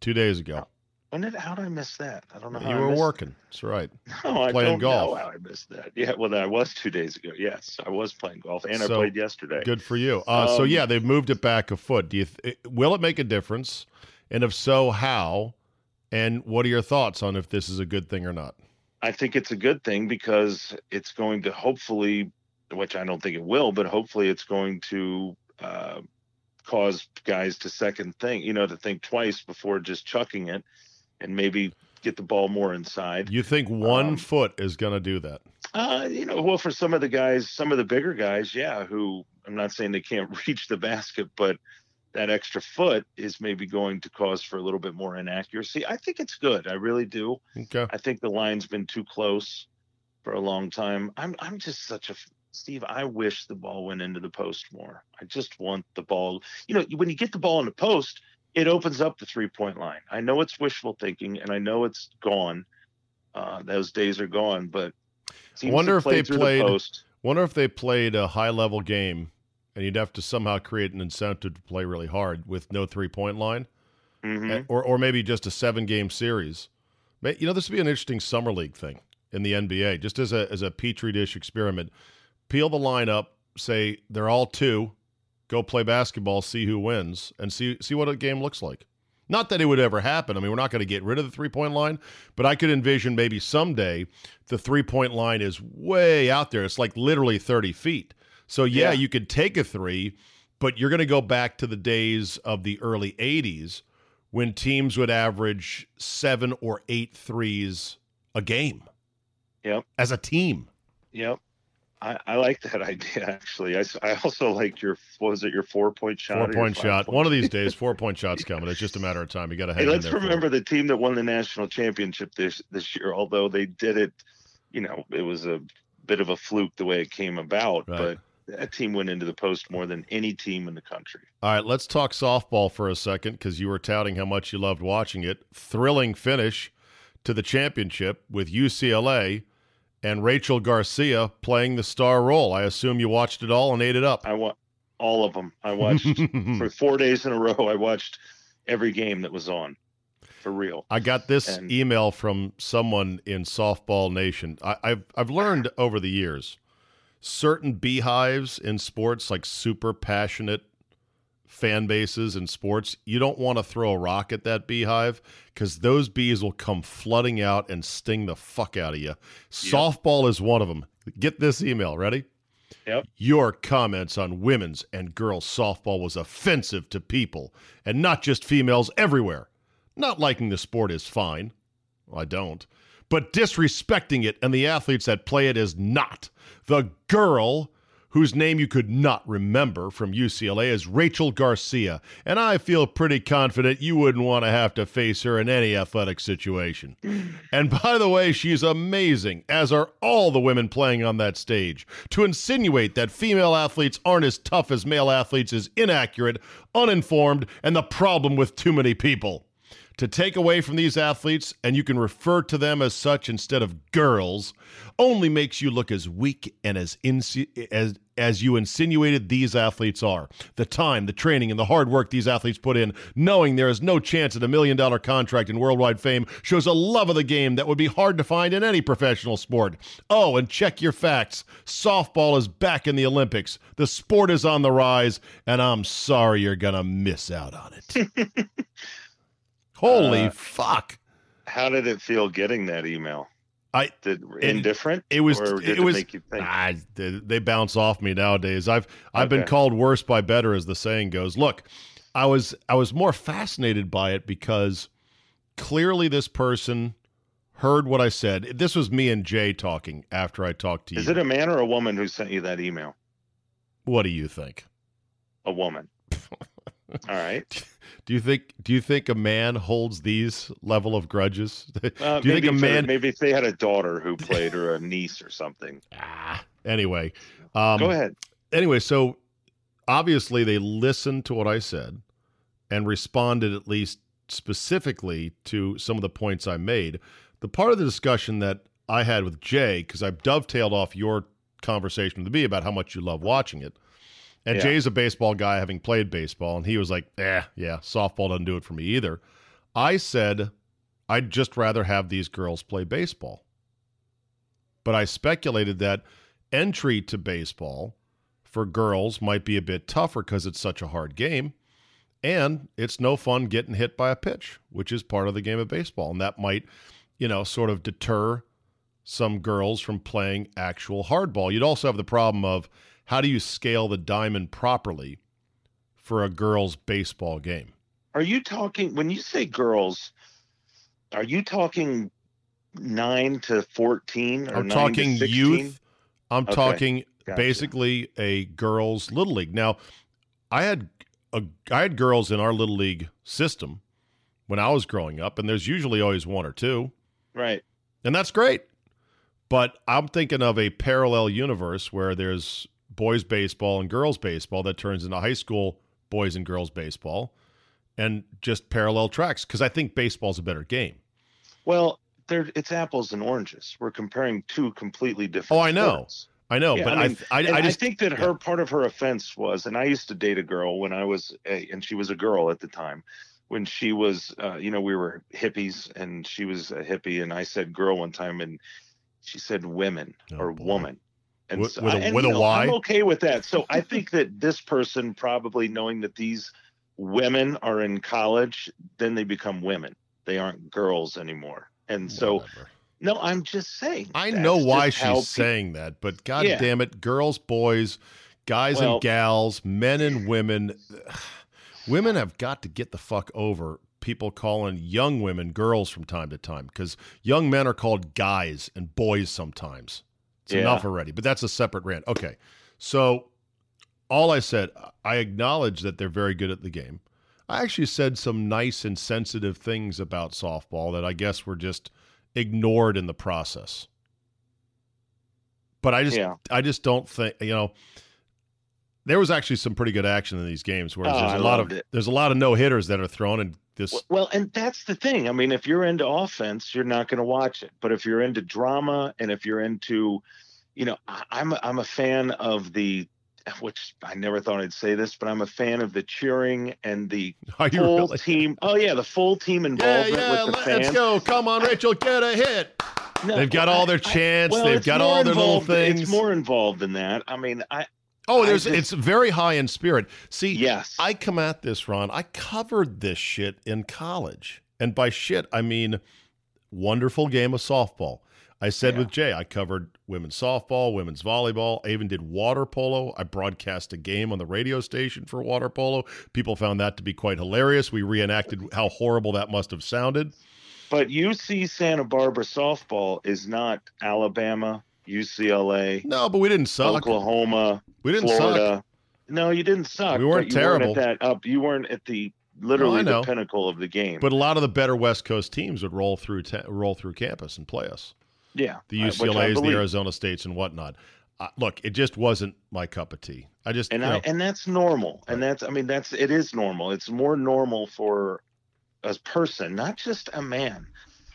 Speaker 3: Two days ago,
Speaker 4: When did how did I miss that? I don't know
Speaker 3: you
Speaker 4: I
Speaker 3: were working. That's right.
Speaker 4: No, I
Speaker 3: playing
Speaker 4: don't know how I missed that. Yeah, well, that was two days ago. Yes, I was playing golf, and
Speaker 3: So,
Speaker 4: I played yesterday.
Speaker 3: Good for you. Uh, so
Speaker 4: Um,
Speaker 3: yeah, they've moved it back a foot. Do you th- will it make a difference? And if so, how? And what are your thoughts on if this is a good thing or not?
Speaker 4: I think it's a good thing because it's going to hopefully, which I don't think it will, but hopefully it's going to uh, cause guys to second think, you know, to think twice before just chucking it, and maybe get the ball more inside.
Speaker 3: You think one
Speaker 4: Um,
Speaker 3: foot is going to do that?
Speaker 4: Uh, you know, well, for some of the guys, some of the bigger guys, yeah, who I'm not saying they can't reach the basket, but that extra foot is maybe going to cause for a little bit more inaccuracy. I think it's good. I really do.
Speaker 3: Okay.
Speaker 4: I think the line's been too close for a long time. I'm I'm just such a Steve. I wish the ball went into the post more. I just want the ball. You know, when you get the ball in the post, it opens up the three point line. I know it's wishful thinking, and I know it's gone. Uh, those days are gone, but
Speaker 3: Wonder if they played-
Speaker 4: the post.
Speaker 3: Wonder if they played a high level game, and you'd have to somehow create an incentive to play really hard with no three point line,
Speaker 4: Mhm.
Speaker 3: or or maybe just a seven game series. You know, this would be an interesting summer league thing in the NBA, just as a as a petri dish experiment. Peel the line up, say they're all two, go play basketball, see who wins, and see see what a game looks like. Not that it would ever happen. I mean, we're not going to get rid of the three point line, but I could envision maybe someday the three point line is way out there. It's like literally 30 feet. So, yeah,
Speaker 4: Yeah.
Speaker 3: you could take a three, but you're going to go back to the days of the early 80s when teams would average seven or eight threes a game
Speaker 4: Yep.
Speaker 3: as a team.
Speaker 4: Yep. I, I like that idea actually. I also like your what was it your four point shot?
Speaker 3: Four point shot.
Speaker 4: point
Speaker 3: One of these days, four point shots coming. It's just a matter of time. You got to hang
Speaker 4: Hey, let's remember the team that won the national championship this this year. Although they did it, you know, it was a bit of a fluke the way it came about.
Speaker 3: Right.
Speaker 4: But that team went into the post more than any team in the country.
Speaker 3: All right, let's talk softball for a second because you were touting how much you loved watching it. Thrilling finish to the championship with UCLA and Rachel Garcia playing the star role. I assume you watched it all and ate it up.
Speaker 4: I want all of them. I watched for four days in a row. I watched every game that was on for real.
Speaker 3: I got this
Speaker 4: And-
Speaker 3: email from someone in Softball Nation. I, I've I've learned over the years certain beehives in sports, like super passionate fan bases in sports, you don't want to throw a rock at that beehive because those bees will come flooding out and sting the fuck out of you. Softball is one of them. Get this email. Ready?
Speaker 4: Yep.
Speaker 3: Your comments on women's and girls softball was offensive to people, and not just females everywhere. Not liking the sport is fine. I don't. But disrespecting it and the athletes that play it is not. The girl whose name you could not remember from UCLA is Rachel Garcia, and I feel pretty confident you wouldn't want to have to face her in any athletic situation. And by the way, she's amazing, as are all the women playing on that stage. To insinuate that female athletes aren't as tough as male athletes is inaccurate, uninformed, and the problem with too many people to take away from these athletes and you can refer to them as such instead of girls only makes you look as weak and as insi- as as you insinuated these athletes are. The time, the training and the hard work these athletes put in knowing there is no chance at a million dollar contract and worldwide fame shows a love of the game that would be hard to find in any professional sport. Oh, and check your facts. Softball is back in the Olympics. The sport is on the rise and I'm sorry you're going to miss out on it. Holy
Speaker 4: Uh,
Speaker 3: fuck!
Speaker 4: How did it feel getting that email?
Speaker 3: I
Speaker 4: Did indifferent?
Speaker 3: it was
Speaker 4: or did
Speaker 3: it was
Speaker 4: make you think?
Speaker 3: ah, they, they bounce off me nowadays. I've I've been called worse by better, as the saying goes. Look, I was I was more fascinated by it because clearly this person heard what I said. This was me and Jay talking after I talked to you.
Speaker 4: Is it a man or a woman who sent you that email?
Speaker 3: what do you think?
Speaker 4: A woman. All right.
Speaker 3: Do you think do you think a man holds these level of grudges?
Speaker 4: Uh,
Speaker 3: do you think
Speaker 4: maybe
Speaker 3: a man
Speaker 4: Maybe if they had a daughter who played or a niece or something.
Speaker 3: ah, anyway, um,
Speaker 4: Go ahead.
Speaker 3: anyway, so obviously they listened to what I said and responded at least specifically to some of the points I made. The part of the discussion that I had with Jay, because I've dovetailed off your conversation with me about how much you love watching it. And
Speaker 4: Yeah.
Speaker 3: Jay's a baseball guy, having played baseball, and he was like, eh, yeah, softball doesn't do it for me either. I said, I'd just rather have these girls play baseball. But I speculated that entry to baseball for girls might be a bit tougher because it's such a hard game. And it's no fun getting hit by a pitch, which is part of the game of baseball. And that might, you know, sort of deter some girls from playing actual hardball. You'd also have the problem of how do you scale the diamond properly for a girls' baseball game?
Speaker 4: Are you talking when you say girls? Are you talking nine to fourteen or
Speaker 3: I'm
Speaker 4: 9 to
Speaker 3: talking youth. I'm
Speaker 4: Okay,
Speaker 3: talking
Speaker 4: gotcha.
Speaker 3: basically a girls' little league. Now, I had a I had girls in our little league system when I was growing up, and there's usually always one or two,
Speaker 4: Right.
Speaker 3: and that's great. But I'm thinking of a parallel universe where there's boys baseball and girls baseball that turns into high school boys and girls baseball, and just parallel tracks because I think baseball's a better game.
Speaker 4: Well, there it's apples and oranges. We're comparing two completely different.
Speaker 3: Oh, I know.
Speaker 4: sports.
Speaker 3: I know,
Speaker 4: Yeah,
Speaker 3: but
Speaker 4: I
Speaker 3: I
Speaker 4: mean,
Speaker 3: I,
Speaker 4: And
Speaker 3: I just
Speaker 4: think that her part of her offense was, and I used to date a girl when I was, a, and she was a girl at the time, when she was, uh, you know, we were hippies, and she was a hippie, and I said girl one time, and she said women
Speaker 3: Oh,
Speaker 4: or
Speaker 3: boy.
Speaker 4: woman. And
Speaker 3: With-
Speaker 4: so-
Speaker 3: with a-
Speaker 4: and,
Speaker 3: with a
Speaker 4: know,
Speaker 3: Y?
Speaker 4: I'm okay with that. So I think that this person probably knowing that these women are in college, then they become women. They aren't girls anymore. And so,
Speaker 3: Whatever.
Speaker 4: no, I'm just saying.
Speaker 3: I know why she's
Speaker 4: pe-
Speaker 3: saying that, but god
Speaker 4: Yeah.
Speaker 3: damn it, girls, boys, guys
Speaker 4: Well-
Speaker 3: and gals, men and women, women have got to get the fuck over people calling young women girls from time to time because young men are called guys and boys sometimes. It's
Speaker 4: Yeah.
Speaker 3: enough already, but that's a separate rant. Okay, so all I said, I acknowledge that they're very good at the game. I actually said some nice and sensitive things about softball that I guess were just ignored in the process. But I just
Speaker 4: Yeah.
Speaker 3: I just don't think you know there was actually some pretty good action in these games where
Speaker 4: Oh,
Speaker 3: there's a lot of
Speaker 4: it.
Speaker 3: there's a lot of no hitters that are thrown and this
Speaker 4: Well, and that's the thing. I mean, if you're into offense, you're not going to watch it. But if you're into drama and if you're into, you know, I'm a, I'm a fan of the, which I never thought I'd say this, but I'm a fan of the cheering and the
Speaker 3: are
Speaker 4: full
Speaker 3: really?
Speaker 4: team. Oh yeah, the full team
Speaker 3: Yeah,
Speaker 4: involvement
Speaker 3: yeah,
Speaker 4: with the
Speaker 3: let's
Speaker 4: fans.
Speaker 3: go. Come on, Rachel, get a hit.
Speaker 4: No,
Speaker 3: They've got all their
Speaker 4: I- I- well,
Speaker 3: They've got all their little things.
Speaker 4: It's more involved than that. I mean, I
Speaker 3: Oh, there's
Speaker 4: just-
Speaker 3: it's very high in spirit. See,
Speaker 4: yes.
Speaker 3: I come at this, Ron. I covered this shit in college. And by shit, I mean wonderful game of softball. I said
Speaker 4: Yeah.
Speaker 3: with Jay, I covered women's softball, women's volleyball. I even did water polo. I broadcast a game on the radio station for water polo. People found that to be quite hilarious. We reenacted how horrible that must have sounded.
Speaker 4: But UC Santa Barbara softball is not Alabama, UCLA,
Speaker 3: No, but we didn't suck.
Speaker 4: Oklahoma,
Speaker 3: We didn't suck.
Speaker 4: No, you didn't suck.
Speaker 3: We weren't
Speaker 4: you
Speaker 3: terrible.
Speaker 4: Weren't at that up. You weren't at the literally
Speaker 3: know.
Speaker 4: the pinnacle of the game.
Speaker 3: But a lot of the better West Coast teams would roll through ta- roll through campus and play us.
Speaker 4: yeah,
Speaker 3: The
Speaker 4: I- which I
Speaker 3: UCLA's, the. Arizona States, and whatnot. Uh, look, it just wasn't my cup of tea. I just,
Speaker 4: and I
Speaker 3: know,
Speaker 4: and that's normal. And that's I mean that's it is normal. It's more normal for a person, not just a man,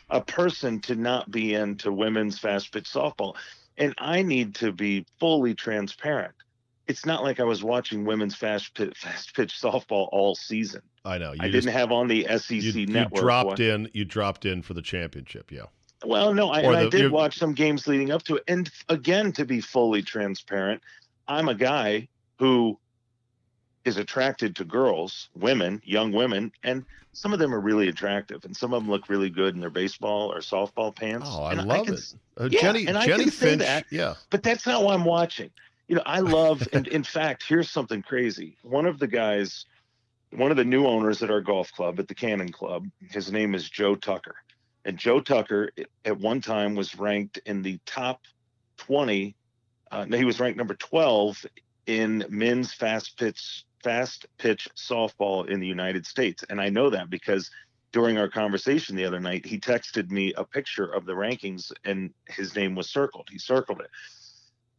Speaker 4: a person to not be into women's fast pitch softball. And I need to be fully transparent. It's not like I was watching women's fast pitch, fast pitch softball all season.
Speaker 3: I know. You
Speaker 4: I
Speaker 3: just,
Speaker 4: didn't have on the SEC
Speaker 3: you, you dropped
Speaker 4: what-
Speaker 3: in. You dropped in for the championship. Yeah.
Speaker 4: Well, no, I, and I did watch some games leading up to it. And again, to be fully transparent, I'm a guy who is attracted to girls, women, young women, and some of them are really attractive, and some of them look really good in their baseball or softball pants.
Speaker 3: Oh, I
Speaker 4: and
Speaker 3: love
Speaker 4: can
Speaker 3: it. Uh,
Speaker 4: Yeah,
Speaker 3: Jennie,
Speaker 4: and I
Speaker 3: Jennie
Speaker 4: can say
Speaker 3: Finch.
Speaker 4: that.
Speaker 3: Yeah.
Speaker 4: But that's not why I'm watching. You know, I love, and in fact, here's something crazy. One of the guys, one of the new owners at our golf club, at the Cannon Club, his name is Joe Tucker. And Joe Tucker at one time was ranked in the top 20. Uh, no, he was ranked number 12 in men's fast pitch fast pitch softball in the United States. And I know that because during our conversation the other night, he texted me a picture of the rankings and his name was circled. He circled it.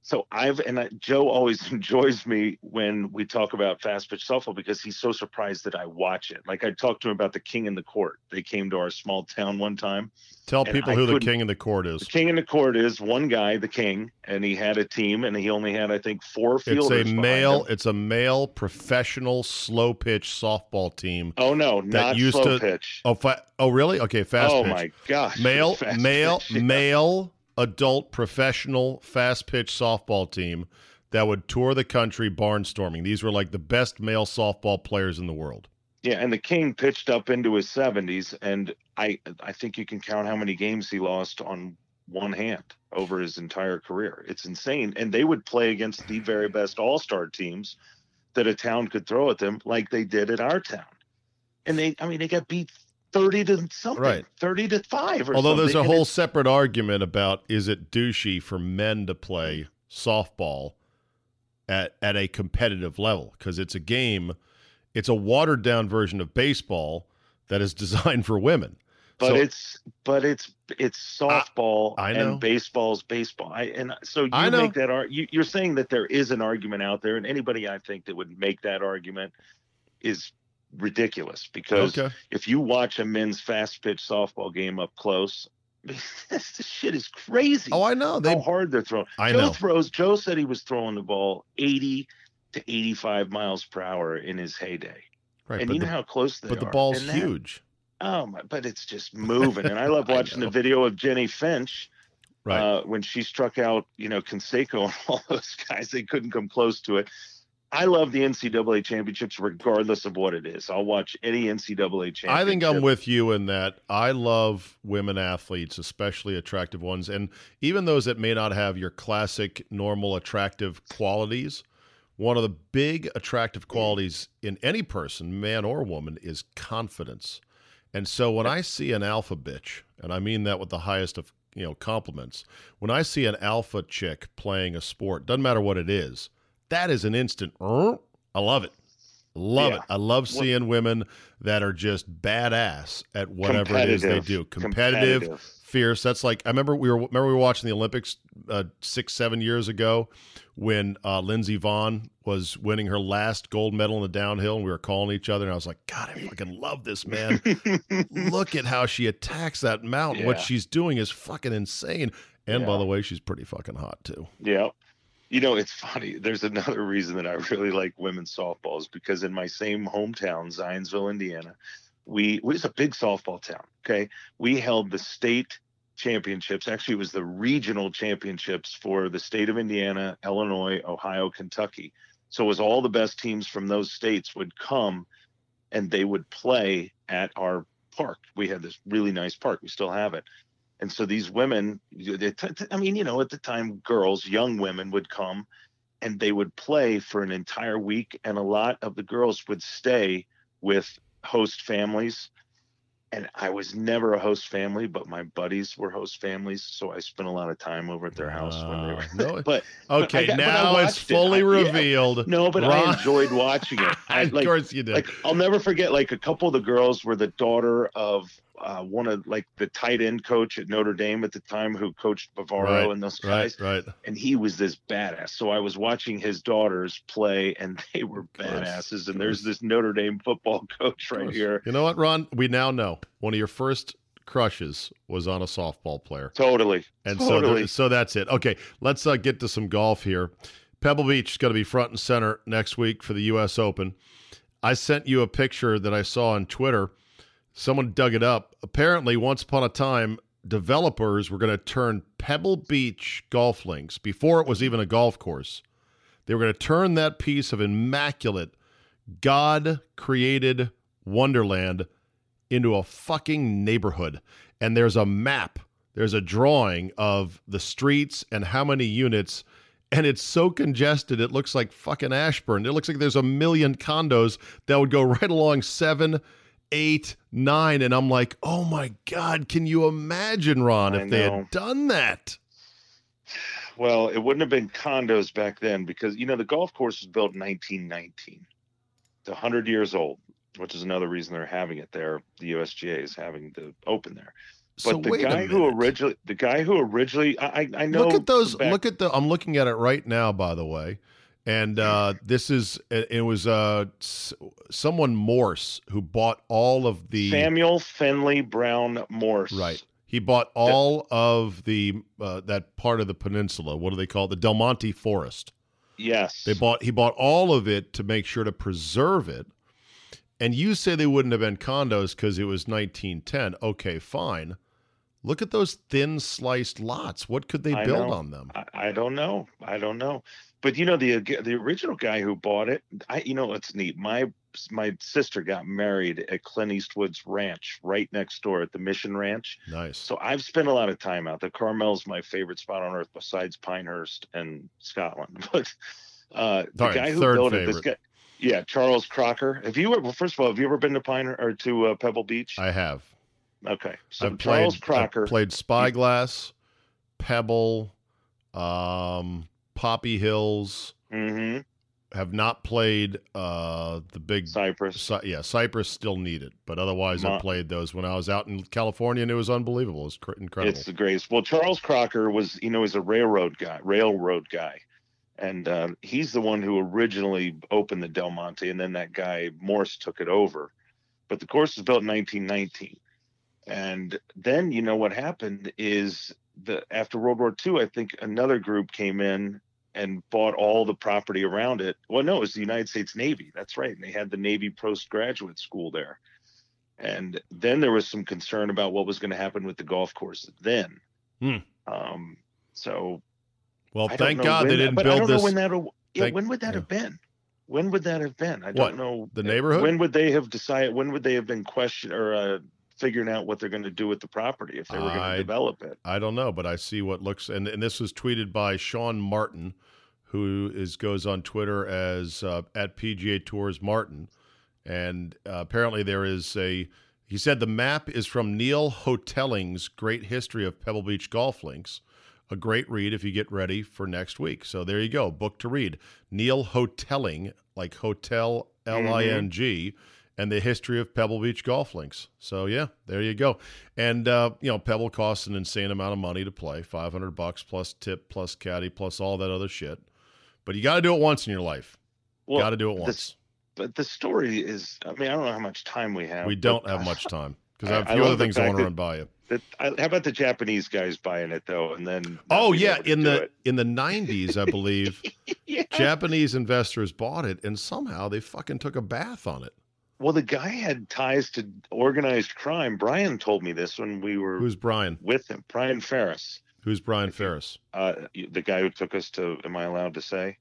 Speaker 4: So I've and I, Joe always enjoys me when we talk about fast pitch softball because he's so surprised that I watch it. Like I talked to him about the King in the Court. They came to our small town one time.
Speaker 3: Tell people
Speaker 4: I
Speaker 3: who the king in the court is. The.
Speaker 4: King in the Court is one guy, the King, and he had a team, and he only had I think four
Speaker 3: It's a male.
Speaker 4: him.
Speaker 3: It's a male professional slow pitch softball team.
Speaker 4: Oh no, not
Speaker 3: used
Speaker 4: slow
Speaker 3: to-
Speaker 4: pitch.
Speaker 3: Oh, oh, really? Okay, fast
Speaker 4: oh
Speaker 3: pitch.
Speaker 4: my gosh,
Speaker 3: male,
Speaker 4: Fast
Speaker 3: male,
Speaker 4: pitch, yeah.
Speaker 3: male, adult, professional, fast pitch softball team that would tour the country barnstorming. These were like the best male softball players in the world.
Speaker 4: Yeah, and the King pitched up into his 70s, and I I think you can count how many games he lost on one hand over his entire career. It's insane, and they would play against the very best All Star teams that a town could throw at them, like they did at our town. And they, I mean, they got beat 30 to something,
Speaker 3: Right.
Speaker 4: 30 to five, or
Speaker 3: Although there's a
Speaker 4: something, and
Speaker 3: whole separate argument about is it douchey for men to play softball at at a competitive level because it's a game, it's a watered down version of baseball that is designed for women.
Speaker 4: but
Speaker 3: So-
Speaker 4: it's but it's it's softball
Speaker 3: I know.
Speaker 4: and baseball's baseball. I and so you
Speaker 3: I know.
Speaker 4: make that ar- you, you're saying that there is an argument out there, and anybody I think that would make that argument is ridiculous because
Speaker 3: Okay.
Speaker 4: if you watch a men's fast pitch softball game up close, this shit is crazy.
Speaker 3: Oh, I know. They
Speaker 4: how hard they're throwing.
Speaker 3: I
Speaker 4: Joe
Speaker 3: know.
Speaker 4: throws. Joe said he was throwing the ball 80 to 85 miles per hour in his heyday,
Speaker 3: right,
Speaker 4: and you
Speaker 3: the,
Speaker 4: know how close they
Speaker 3: but the ball's
Speaker 4: that-
Speaker 3: huge.
Speaker 4: Oh my! But it's just moving, and I love
Speaker 3: I
Speaker 4: watching the video of Jennie Finch
Speaker 3: Right.
Speaker 4: uh, when she struck out, you know, Canseco and all those guys. They couldn't come close to it. I love the NCAA championships, regardless of what it is. I'll watch any NCAA championship.
Speaker 3: I think I'm with you in that I love women athletes, especially attractive ones, and even those that may not have your classic, normal, attractive qualities. One of the big attractive qualities in any person, man or woman, is confidence. And so when I see an alpha bitch, and I mean that with the highest of you know compliments, when I see an alpha chick playing a sport, doesn't matter what it is, that is an instant. I love it. Love
Speaker 4: Yeah.
Speaker 3: it. I love seeing women that are just badass at whatever it is they do. Competitive, fierce. That's like I remember we were remember we were watching the Olympics uh, six seven years ago when uh, Lindsey Vonn was winning her last gold medal in the downhill, and we were calling each other, and I was like, God, I fucking love this man. Look at how she attacks that mountain. What she's doing is fucking insane. And by the way, she's pretty fucking hot too.
Speaker 4: Yeah. You know, it's funny. There's another reason that I really like women's softball is because in my same hometown, Zionsville, Indiana, we it was a big softball town. Okay. We held the state championships. Actually, it was the regional championships for the state of Indiana, Illinois, Ohio, Kentucky. So it was all the best teams from those states would come and they would play at our park. We had this really nice park. We still have it. And so these women, they t- t- I mean, you know, at the time, girls, young women would come and they would play for an entire week. And a lot of the girls would stay with host families. And I was never a host family, but my buddies were host families. So I spent a lot of time over at their house when they
Speaker 3: Uh,
Speaker 4: were.
Speaker 3: no-
Speaker 4: but but
Speaker 3: okay,
Speaker 4: but I
Speaker 3: now it's
Speaker 4: watched it.
Speaker 3: fully
Speaker 4: I- yeah.
Speaker 3: revealed.
Speaker 4: no, but
Speaker 3: Ron-
Speaker 4: I enjoyed watching it. I,
Speaker 3: of course you did.
Speaker 4: like I'll never forget. Like a couple of the girls were the daughter of uh, one of like the tight end coach at Notre Dame at the time, who coached Bavaro
Speaker 3: Right,
Speaker 4: and those guys.
Speaker 3: right.
Speaker 4: And he was this badass. So I was watching his daughters play, and they were badasses. And there's this Notre Dame football coach right here.
Speaker 3: You know what, Ron? We now know one of your first crushes was on a softball player.
Speaker 4: Totally.
Speaker 3: And so, there, so that's it. Okay, let's uh, get to some golf here. Pebble Beach is going to be front and center next week for the U.S. Open. I sent you a picture that I saw on Twitter. Someone dug it up. Apparently, once upon a time, developers were going to turn Pebble Beach golf links before it was even a golf course. They were going to turn that piece of immaculate, God created wonderland into a fucking neighborhood. And there's a map, there's a drawing of the streets and how many units. And it's so congested, it looks like fucking Ashburn. It looks like there's a million condos that would go right along seven, eight, nine. And I'm like, oh my God, can you imagine, Ron, if they had done that?
Speaker 4: Well, it wouldn't have been condos back then because you know the golf course was built in 1919. It's 100 years old, which is another reason they're having it there. The USGA is having the open there. But
Speaker 3: So
Speaker 4: the guy who originally, the guy who originally, I, I- I know.
Speaker 3: look at those
Speaker 4: back-
Speaker 3: look at the i'm looking at it right now by the way and uh, this is it, was uh, someone morse who bought all of the
Speaker 4: Samuel Finley Brown Morse.
Speaker 3: right. He bought all of the uh, that part of the peninsula. What do they call it? The del monte forest.
Speaker 4: Yes.
Speaker 3: they bought he bought all of it to make sure to preserve it. And you say they wouldn't have been condos because it was 1910 okay fine look at those thin sliced lots what could they
Speaker 4: I
Speaker 3: build
Speaker 4: know.
Speaker 3: on them
Speaker 4: I, I don't know. I don't know. But you know the the original guy who bought it. I you know it's neat. My my sister got married at Clint Eastwood's ranch right next door at the Mission Ranch.
Speaker 3: nice
Speaker 4: So I've spent a lot of time out there. Carmel's my favorite spot on earth besides Pinehurst and Scotland. But uh, the
Speaker 3: Sorry,
Speaker 4: guy who
Speaker 3: third
Speaker 4: built it, this guy, yeah, Charles Crocker. Have you ever? Well, first of all, have you ever been to Pine or to uh, Pebble Beach?
Speaker 3: I have.
Speaker 4: Okay, so
Speaker 3: I've
Speaker 4: Charles
Speaker 3: played,
Speaker 4: Crocker.
Speaker 3: I've played Spyglass, Pebble, um, Poppy Hills.
Speaker 4: hmm
Speaker 3: Have not played uh, the big.
Speaker 4: Cypress.
Speaker 3: Cy- yeah, Cypress still need it, but otherwise I played those when I was out in California, and it was unbelievable. It was cr- incredible.
Speaker 4: It's the greatest. Well, Charles Crocker was, you know, he's a railroad guy, railroad guy, and uh, he's the one who originally opened the Del Monte, and then that guy Morse took it over. But the course was built in 1919, and then you know what happened is the after World War II, I think another group came in and bought all the property around it. Well, no, it was the United States Navy. That's right, and they had the Navy postgraduate school there. And then there was some concern about what was going to happen with the golf course then.
Speaker 3: Hmm.
Speaker 4: Um, so
Speaker 3: well, thank God they
Speaker 4: that-
Speaker 3: didn't build
Speaker 4: don't
Speaker 3: this.
Speaker 4: know when that. Yeah,
Speaker 3: Thank-
Speaker 4: when would that
Speaker 3: yeah.
Speaker 4: have been? When would that have been? I
Speaker 3: What,
Speaker 4: don't know.
Speaker 3: the neighborhood?
Speaker 4: When would they have decided? When would they have been questioned or uh, figuring out what they're going to do with the property if they were going to develop it?
Speaker 3: I don't know, but I see what looks and, and this was tweeted by Sean Martin, who is goes on Twitter as uh, at PGA Tours Martin, and uh, apparently there is a. He said the map is from Neal Hotelling's Great History of Pebble Beach Golf Links, a great read if you get ready for next week. So there you go, book to read. Neal Hotelling, like hotel L I N G, and the history of Pebble Beach golf links. So yeah, there you go. And uh, you know, Pebble costs an insane amount of money to play, five hundred bucks plus tip, plus caddy, plus all that other shit. But you got to do it once in your life.
Speaker 4: Well,
Speaker 3: got to do it once.
Speaker 4: But the story is, I mean, I don't know how much time we have.
Speaker 3: We don't have much time because I have a few other things I want to run by you.
Speaker 4: That, I, how about the Japanese guys buying it though, and then
Speaker 3: Oh yeah, in the
Speaker 4: it?
Speaker 3: in the nineties, I believe,
Speaker 4: yeah.
Speaker 3: Japanese investors bought it, and somehow they fucking took a bath on it.
Speaker 4: Well, the guy had ties to organized crime. Brian told me this when we were
Speaker 3: Who's Brian?
Speaker 4: with him. Brian Ferris,
Speaker 3: Who's Brian Ferris?
Speaker 4: uh, the guy who took us to. Am I allowed to say?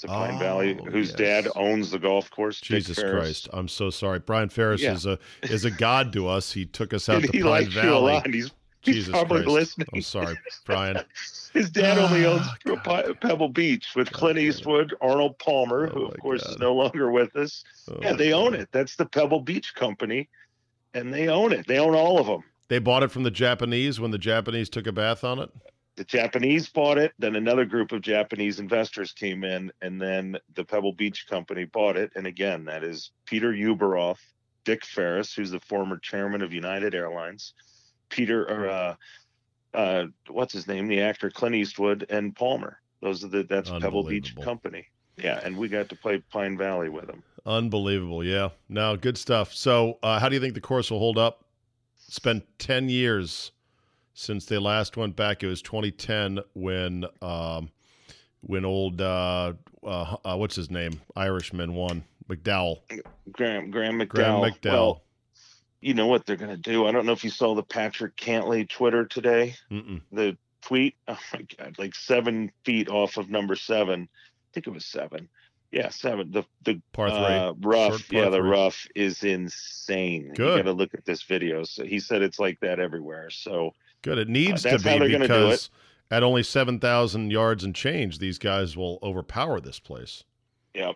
Speaker 4: To Pine
Speaker 3: Oh,
Speaker 4: Valley, whose dad owns the golf course.
Speaker 3: Jesus Christ! I'm so sorry. Brian Ferris
Speaker 4: Yeah.
Speaker 3: is a is a god to us. He took us out
Speaker 4: And
Speaker 3: to
Speaker 4: he
Speaker 3: Pine
Speaker 4: likes you a
Speaker 3: Valley.
Speaker 4: Lot. and He's, he's
Speaker 3: Jesus
Speaker 4: probably
Speaker 3: Christ!
Speaker 4: listening.
Speaker 3: I'm sorry, Brian.
Speaker 4: His dad only ah, owns
Speaker 3: Oh,
Speaker 4: Pebble Beach with Clint. Eastwood, Arnold Palmer,
Speaker 3: Oh,
Speaker 4: who of course is no longer with us.
Speaker 3: Oh,
Speaker 4: yeah, they own it. That's the Pebble Beach Company, and they own it. They own all of them.
Speaker 3: They bought it from the Japanese when the Japanese took a bath on it.
Speaker 4: The Japanese bought it, then another group of Japanese investors came in, and then the Pebble Beach Company bought it. And again, that is Peter Ueberroth, Dick Ferris, who's the former chairman of United Airlines, Peter, or uh, uh, what's his name, the actor Clint Eastwood, and Palmer. Those are the that's Pebble Beach Company. Yeah, and we got to play Pine Valley with them.
Speaker 3: Unbelievable. Yeah. No, good stuff. So, uh, how do you think the course will hold up? It's been 10 years since they last went back. It was 2010 when um, when old, uh, uh, uh, what's his name? Irishman won. McDowell.
Speaker 4: Graham Graham McDowell.
Speaker 3: Graham McDowell.
Speaker 4: Well, you know what they're gonna do. I don't know if you saw the Patrick Cantlay Twitter today.
Speaker 3: Mm-mm.
Speaker 4: the tweet. Oh my god, like seven feet off of number seven. I think it was seven. Yeah, seven. The the
Speaker 3: Par three.
Speaker 4: uh, rough.
Speaker 3: Par
Speaker 4: Yeah, the
Speaker 3: three.
Speaker 4: rough is insane.
Speaker 3: Good.
Speaker 4: You got to look at this video. So he said it's like that everywhere. So
Speaker 3: Good. It needs
Speaker 4: Uh,
Speaker 3: to be
Speaker 4: they're gonna do
Speaker 3: because at only 7,000 yards and change, these guys will overpower this place.
Speaker 4: yeah,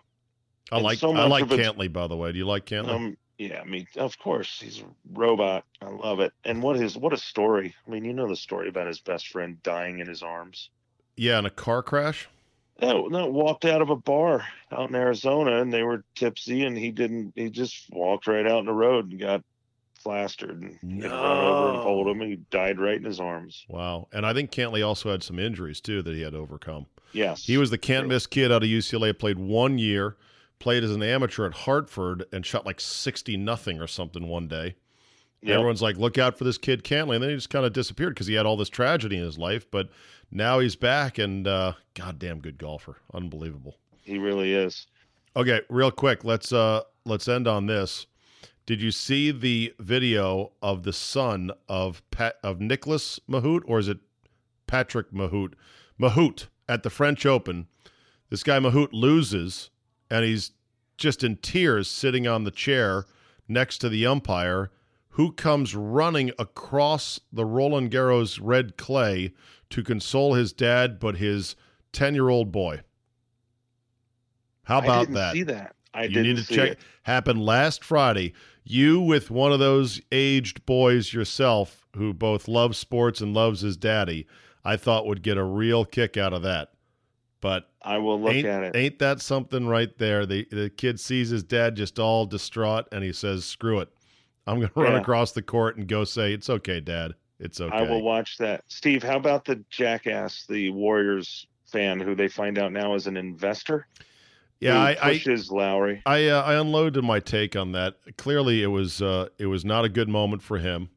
Speaker 3: I
Speaker 4: And
Speaker 3: like
Speaker 4: so
Speaker 3: I like Cantlay, by the way. Do you like Cantlay?
Speaker 4: um, yeah. I mean, of course, he's a robot. I love it. And what is what a story. I mean, you know the story about his best friend dying in his arms.
Speaker 3: yeah, in a car crash.
Speaker 4: No, no, walked out of a bar out in Arizona and they were tipsy and he didn't he just walked right out in the road and got plastered and he had run over and pulled him and he died right in his arms.
Speaker 3: Wow. And I think Cantlay also had some injuries too that he had to overcome.
Speaker 4: Yes.
Speaker 3: He was the can't miss kid out of UCLA, played one year, played as an amateur at Hartford, and shot like 60 nothing or something one day.
Speaker 4: Yep.
Speaker 3: Everyone's like, look out for this kid Cantlay. And then he just kind of disappeared because he had all this tragedy in his life. But now he's back and uh, goddamn good golfer. Unbelievable.
Speaker 4: He really is.
Speaker 3: Okay, real quick, let's uh let's end on this. Did you see the video of the son of Pat of Nicolas Mahut, or is it Patrick Mahut? Mahut at the French Open. This guy Mahut loses, and he's just in tears, sitting on the chair next to the umpire, who comes running across the Roland Garros red clay to console his dad, but his ten-year-old boy. How
Speaker 4: I
Speaker 3: about
Speaker 4: didn't
Speaker 3: that?
Speaker 4: see that. I
Speaker 3: you
Speaker 4: didn't
Speaker 3: need to
Speaker 4: see
Speaker 3: check.
Speaker 4: it.
Speaker 3: Happened last Friday. You with one of those aged boys yourself, who both loves sports and loves his daddy, I thought would get a real kick out of that. But
Speaker 4: I will look at it.
Speaker 3: ain't that something right there? The the kid sees his dad just all distraught, and he says, "Screw it, I'm going to run
Speaker 4: Yeah.
Speaker 3: across the court and go say it's okay, Dad. It's okay."
Speaker 4: I will watch that. Steve, how about the jackass, the Warriors fan who they find out now is an investor?
Speaker 3: yeah, I, I
Speaker 4: pushes Lowry.
Speaker 3: I uh, I unloaded my take on that. Clearly, it was uh, it was not a good moment for him,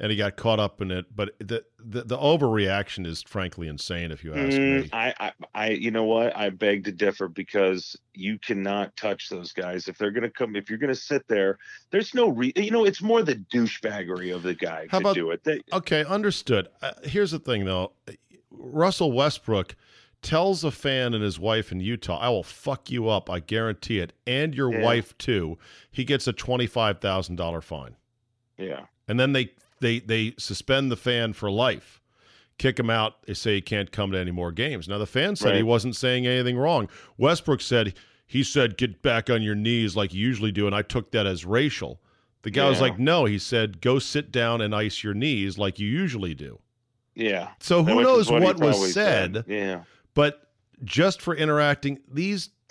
Speaker 3: and he got caught up in it. But the the, the overreaction is frankly insane, if you ask
Speaker 4: Mm,
Speaker 3: me.
Speaker 4: I, I, I, you know what? I beg to differ because you cannot touch those guys if they're going to come. If you're going to sit there, there's no re. You know, it's more the douchebaggery of the guy
Speaker 3: How
Speaker 4: to
Speaker 3: about-
Speaker 4: do it. They,
Speaker 3: Okay, understood. Uh, here's the thing, though. Russell Westbrook tells a fan and his wife in Utah, "I will fuck you up. I guarantee it, and your
Speaker 4: Yeah.
Speaker 3: wife too." He gets a twenty five thousand dollar fine.
Speaker 4: yeah,
Speaker 3: and then they they they suspend the fan for life kick him out they say he can't come to any more games now the fan said he wasn't saying anything wrong westbrook said he said get back on your knees like you usually do and i took that as racial the guy was like no he said go sit down and ice your knees like you usually do
Speaker 4: yeah.
Speaker 3: so who knows
Speaker 4: he
Speaker 3: what, was said
Speaker 4: Yeah,
Speaker 3: but just for interacting these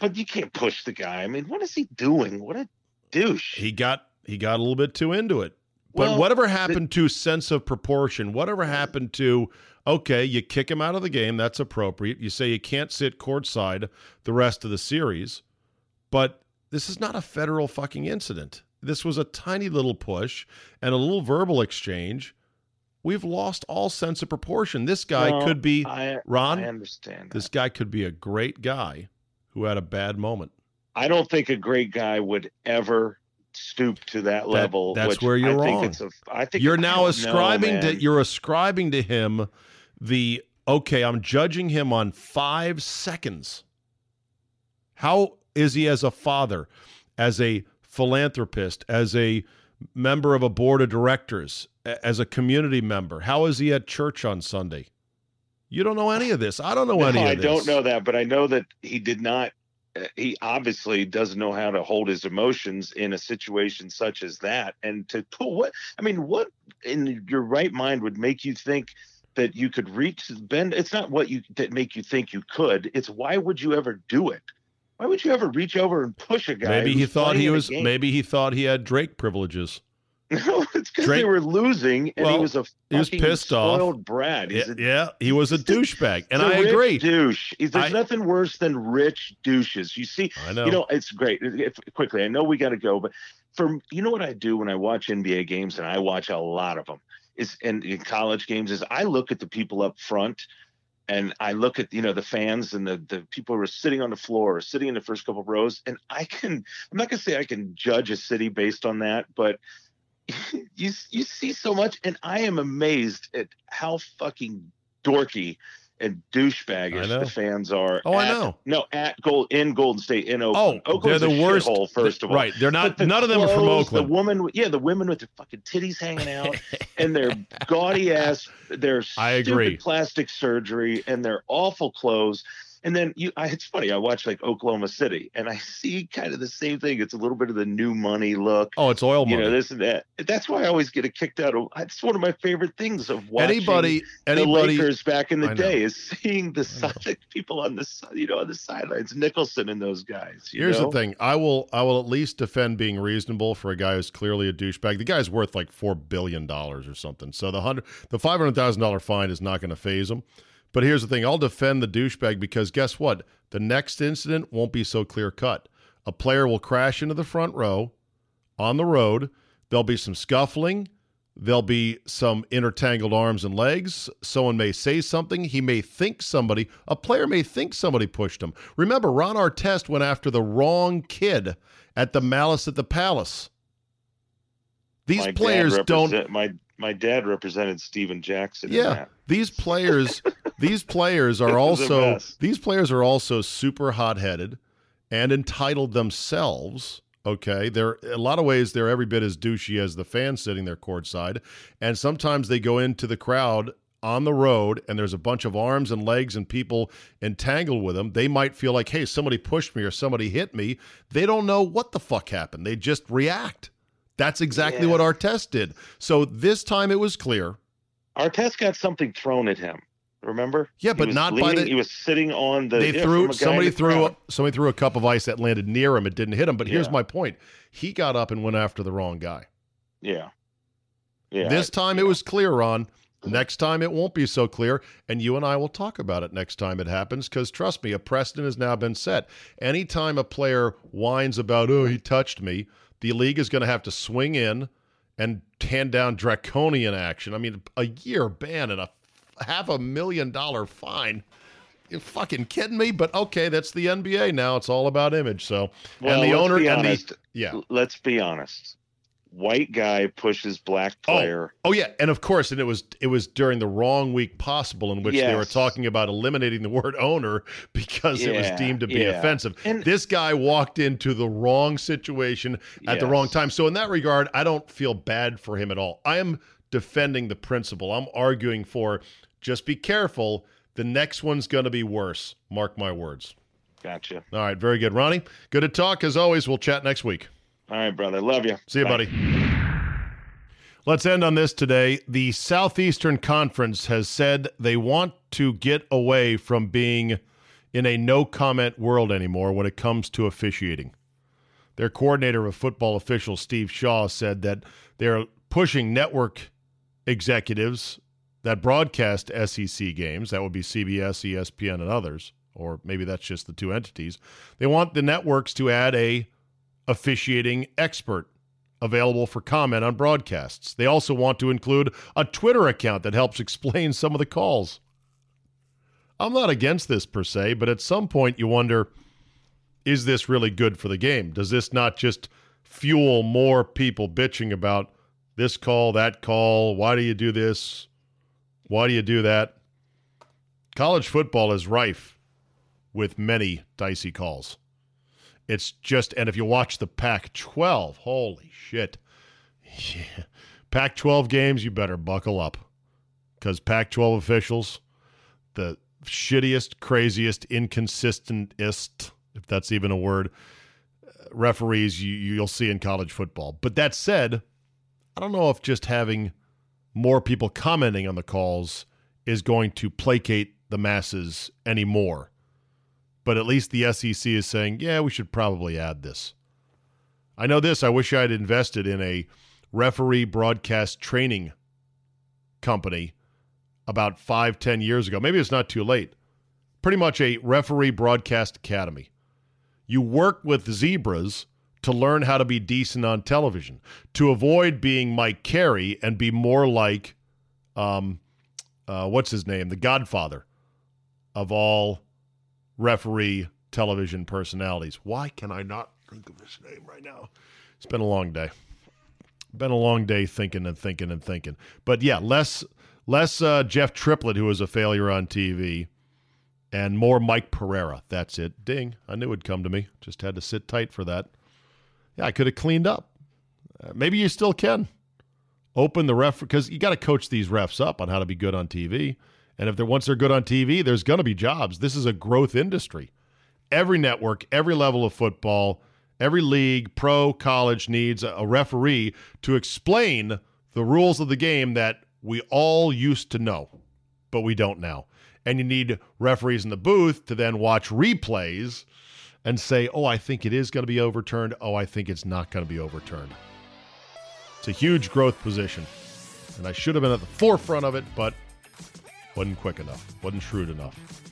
Speaker 4: but you can't push the guy. I mean, what is he doing? What a douche.
Speaker 3: He got he got a little bit too into it. But
Speaker 4: Well,
Speaker 3: whatever happened to sense of proportion? Whatever happened to okay, you kick him out of the game, that's appropriate. You say you can't sit courtside the rest of the series, but this is not a federal fucking incident. This was a tiny little push and a little verbal exchange. We've lost all sense of proportion. This guy
Speaker 4: Well,
Speaker 3: could be
Speaker 4: I,
Speaker 3: Ron.
Speaker 4: I understand.
Speaker 3: This guy could be a great guy who had a bad moment.
Speaker 4: I don't think a great guy would ever stoop to that level.
Speaker 3: that's
Speaker 4: which
Speaker 3: where you're
Speaker 4: I
Speaker 3: wrong.
Speaker 4: Think it's a, I think
Speaker 3: You're now
Speaker 4: don't know,
Speaker 3: ascribing to you're ascribing to him the okay, I'm judging him on 5 seconds. How is he as a father, as a philanthropist, as a member of a board of directors, as a community member? How is he at church on Sunday? You don't know any of this. I don't know
Speaker 4: No,
Speaker 3: any
Speaker 4: I
Speaker 3: of this.
Speaker 4: don't know that, but I know that he did not. Uh, He obviously doesn't know how to hold his emotions in a situation such as that. And to pull what I mean, what in your right mind would make you think that you could reach bend? It's not what you that make you think you could. It's why would you ever do it? Why would you ever reach over and push a guy?
Speaker 3: Maybe he thought he was maybe he thought he had Drake privileges.
Speaker 4: No, it's because they were losing, and
Speaker 3: Well,
Speaker 4: he was a
Speaker 3: he was pissed off.
Speaker 4: spoiled brat. He's
Speaker 3: Yeah,
Speaker 4: a
Speaker 3: yeah, he was a douchebag. And
Speaker 4: I a
Speaker 3: I
Speaker 4: rich
Speaker 3: agree.
Speaker 4: Douche. He's- There's
Speaker 3: I-
Speaker 4: nothing worse than rich douches. You see,
Speaker 3: I know.
Speaker 4: you know, it's great. If, quickly, I know we got to go, but for you know what I do when I watch NBA games, and I watch a lot of them, is and in college games, is I look at the people up front. And I look at you know the fans and the the people who are sitting on the floor or sitting in the first couple of rows, and I can I'm not gonna say I can judge a city based on that, but you you see so much, and I am amazed at how fucking dorky and douchebaggish the fans are.
Speaker 3: Oh, I know.
Speaker 4: No, at gold in Golden State in Oakland.
Speaker 3: Oh,
Speaker 4: Oakland.
Speaker 3: they're the
Speaker 4: a
Speaker 3: worst.
Speaker 4: shithole, first of all.
Speaker 3: right? They're not.
Speaker 4: The
Speaker 3: None of them are from Oakland.
Speaker 4: The woman, yeah, the women with their fucking titties hanging out, and their gaudy ass, their
Speaker 3: I agree.
Speaker 4: plastic surgery, and their awful clothes. And then you, I, it's funny. I watch like Oklahoma City, and I see kind of the same thing. It's a little bit of the new money look.
Speaker 3: oh, it's oil
Speaker 4: You
Speaker 3: money.
Speaker 4: know this and that. That's why I always get a kicked out of. It's one of my favorite things of watching
Speaker 3: anybody,
Speaker 4: the
Speaker 3: anybody.
Speaker 4: Lakers back in the day is seeing the side people on the side, you know, on the sidelines, Nicholson and those guys. you
Speaker 3: Here's
Speaker 4: know?
Speaker 3: the thing. I will. I will at least defend being reasonable for a guy who's clearly a douchebag. The guy's worth like four billion dollars or something. So the hundred, the five hundred thousand dollar fine is not going to phase him. But here's the thing. I'll defend the douchebag because guess what? The next incident won't be so clear cut. A player will crash into the front row on the road. There'll be some scuffling. There'll be some intertangled arms and legs. Someone may say something. He may think somebody, a player may think somebody pushed him. Remember, Ron Artest went after the wrong kid at the Malice at the Palace. These
Speaker 4: My
Speaker 3: players don't.
Speaker 4: My my dad represented Stephen Jackson.
Speaker 3: Yeah, these players, these players are also these players are also super hot-headed and entitled themselves. Okay, they're a lot of ways they're every bit as douchey as the fans sitting there courtside, and sometimes they go into the crowd on the road and there's a bunch of arms and legs and people entangled with them. They might feel like, hey, somebody pushed me or somebody hit me. They don't know what the fuck happened. They just react. That's exactly
Speaker 4: Yeah.
Speaker 3: what Artest did. So this time it was clear.
Speaker 4: Artest got something thrown at him. Remember?
Speaker 3: Yeah, but not by
Speaker 4: leaning-
Speaker 3: the-
Speaker 4: He was sitting on the.
Speaker 3: they
Speaker 4: yeah,
Speaker 3: threw
Speaker 4: from a guy in
Speaker 3: somebody threw
Speaker 4: crowd.
Speaker 3: somebody threw a cup of ice that landed near him. It didn't hit him. But here's my point: he got up and went after the wrong guy.
Speaker 4: Yeah. Yeah.
Speaker 3: this time
Speaker 4: yeah.
Speaker 3: it was clear, Ron. Next time it won't be so clear, and you and I will talk about it next time it happens. Because trust me, a precedent has now been set. Anytime a player whines about "oh he touched me," the league is going to have to swing in and hand down draconian action. I mean, a year ban and a half a million dollar fine. You fucking kidding me? But okay, that's the NBA now. It's all about image. So,
Speaker 4: Well,
Speaker 3: and the owner and the yeah.
Speaker 4: Let's be honest. White guy pushes black oh. player.
Speaker 3: Oh yeah, and of course, and it was it was during the wrong week possible in which they were talking about eliminating the word owner because it was deemed to be
Speaker 4: yeah.
Speaker 3: offensive.
Speaker 4: And-
Speaker 3: this guy walked into the wrong situation at the wrong time. So in that regard, I don't feel bad for him at all. I am defending the principle. I'm arguing for just be careful. The next one's going to be worse. Mark my words.
Speaker 4: Gotcha.
Speaker 3: All right, very good, Ronnie. Good to talk as always. We'll chat next week.
Speaker 4: All right, brother. Love you.
Speaker 3: See you,
Speaker 4: Bye.
Speaker 3: buddy. Let's end on this today. The Southeastern Conference has said they want to get away from being in a no comment world anymore when it comes to officiating. Their coordinator of football officials, Steve Shaw, said that they're pushing network executives that broadcast SEC games, that would be CBS, ESPN, and others, or maybe that's just the two entities. They want the networks to add a officiating expert available for comment on broadcasts. They also want to include a Twitter account that helps explain some of the calls. I'm not against this per se, but at some point you wonder is this really good for the game? Does this not just fuel more people bitching about this call, that call? Why do you do this? Why do you do that? College football is rife with many dicey calls. It's just, and if you watch the Pac 12, holy shit. Yeah. Pac 12 games, you better buckle up because Pac 12 officials, the shittiest, craziest, inconsistentest, if that's even a word, uh, referees you, you'll see in college football. But that said, I don't know if just having more people commenting on the calls is going to placate the masses anymore. But at least the SEC is saying, yeah, we should probably add this. I know this. I wish I had invested in a referee broadcast training company about five, ten years ago. Maybe it's not too late. Pretty much a referee broadcast academy. You work with zebras to learn how to be decent on television, to avoid being Mike Carey and be more like, um, uh, what's his name, the Godfather of all referee television personalities. Why can I not think of his name right now? It's been a long day. Been a long day thinking and thinking and thinking. But yeah, less less uh, Jeff Triplett, who was a failure on TV, and more Mike Pereira. That's it. Ding. I knew it'd come to me. Just had to sit tight for that. Yeah, I could have cleaned up. Uh, maybe you still can. Open the ref because you got to coach these refs up on how to be good on TV. And if they're once they're good on TV, there's going to be jobs. This is a growth industry. Every network, every level of football, every league, pro, college needs a referee to explain the rules of the game that we all used to know, but we don't now. And you need referees in the booth to then watch replays and say, oh, I think it is going to be overturned. Oh, I think it's not going to be overturned. It's a huge growth position. And I should have been at the forefront of it, but wasn't quick enough, wasn't shrewd enough.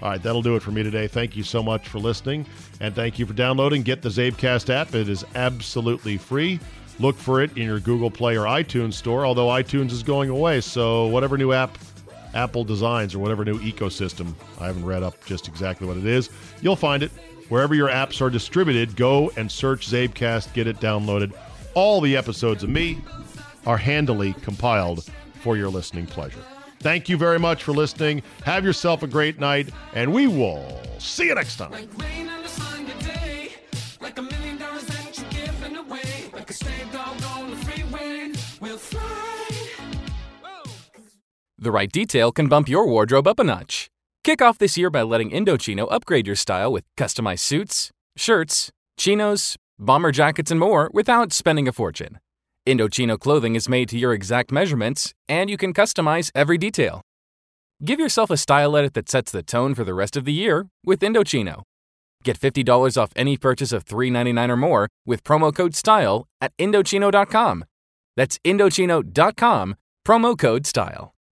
Speaker 3: All right, that'll do it for me today. Thank you so much for listening, and thank you for downloading. Get the CzabeCast app, it is absolutely free. Look for it in your Google Play or iTunes store, although iTunes is going away. So, whatever new app Apple designs or whatever new ecosystem, I haven't read up just exactly what it is, you'll find it. Wherever your apps are distributed, go and search CzabeCast, get it downloaded. All the episodes of me are handily compiled for your listening pleasure. Thank you very much for listening. Have yourself a great night, and we will see you next time.
Speaker 5: The right detail can bump your wardrobe up a notch. Kick off this year by letting Indochino upgrade your style with customized suits, shirts, chinos, bomber jackets, and more without spending a fortune. Indochino clothing is made to your exact measurements, and you can customize every detail. Give yourself a style edit that sets the tone for the rest of the year with Indochino. Get $50 off any purchase of $3.99 or more with promo code STYLE at Indochino.com. That's Indochino.com, promo code STYLE.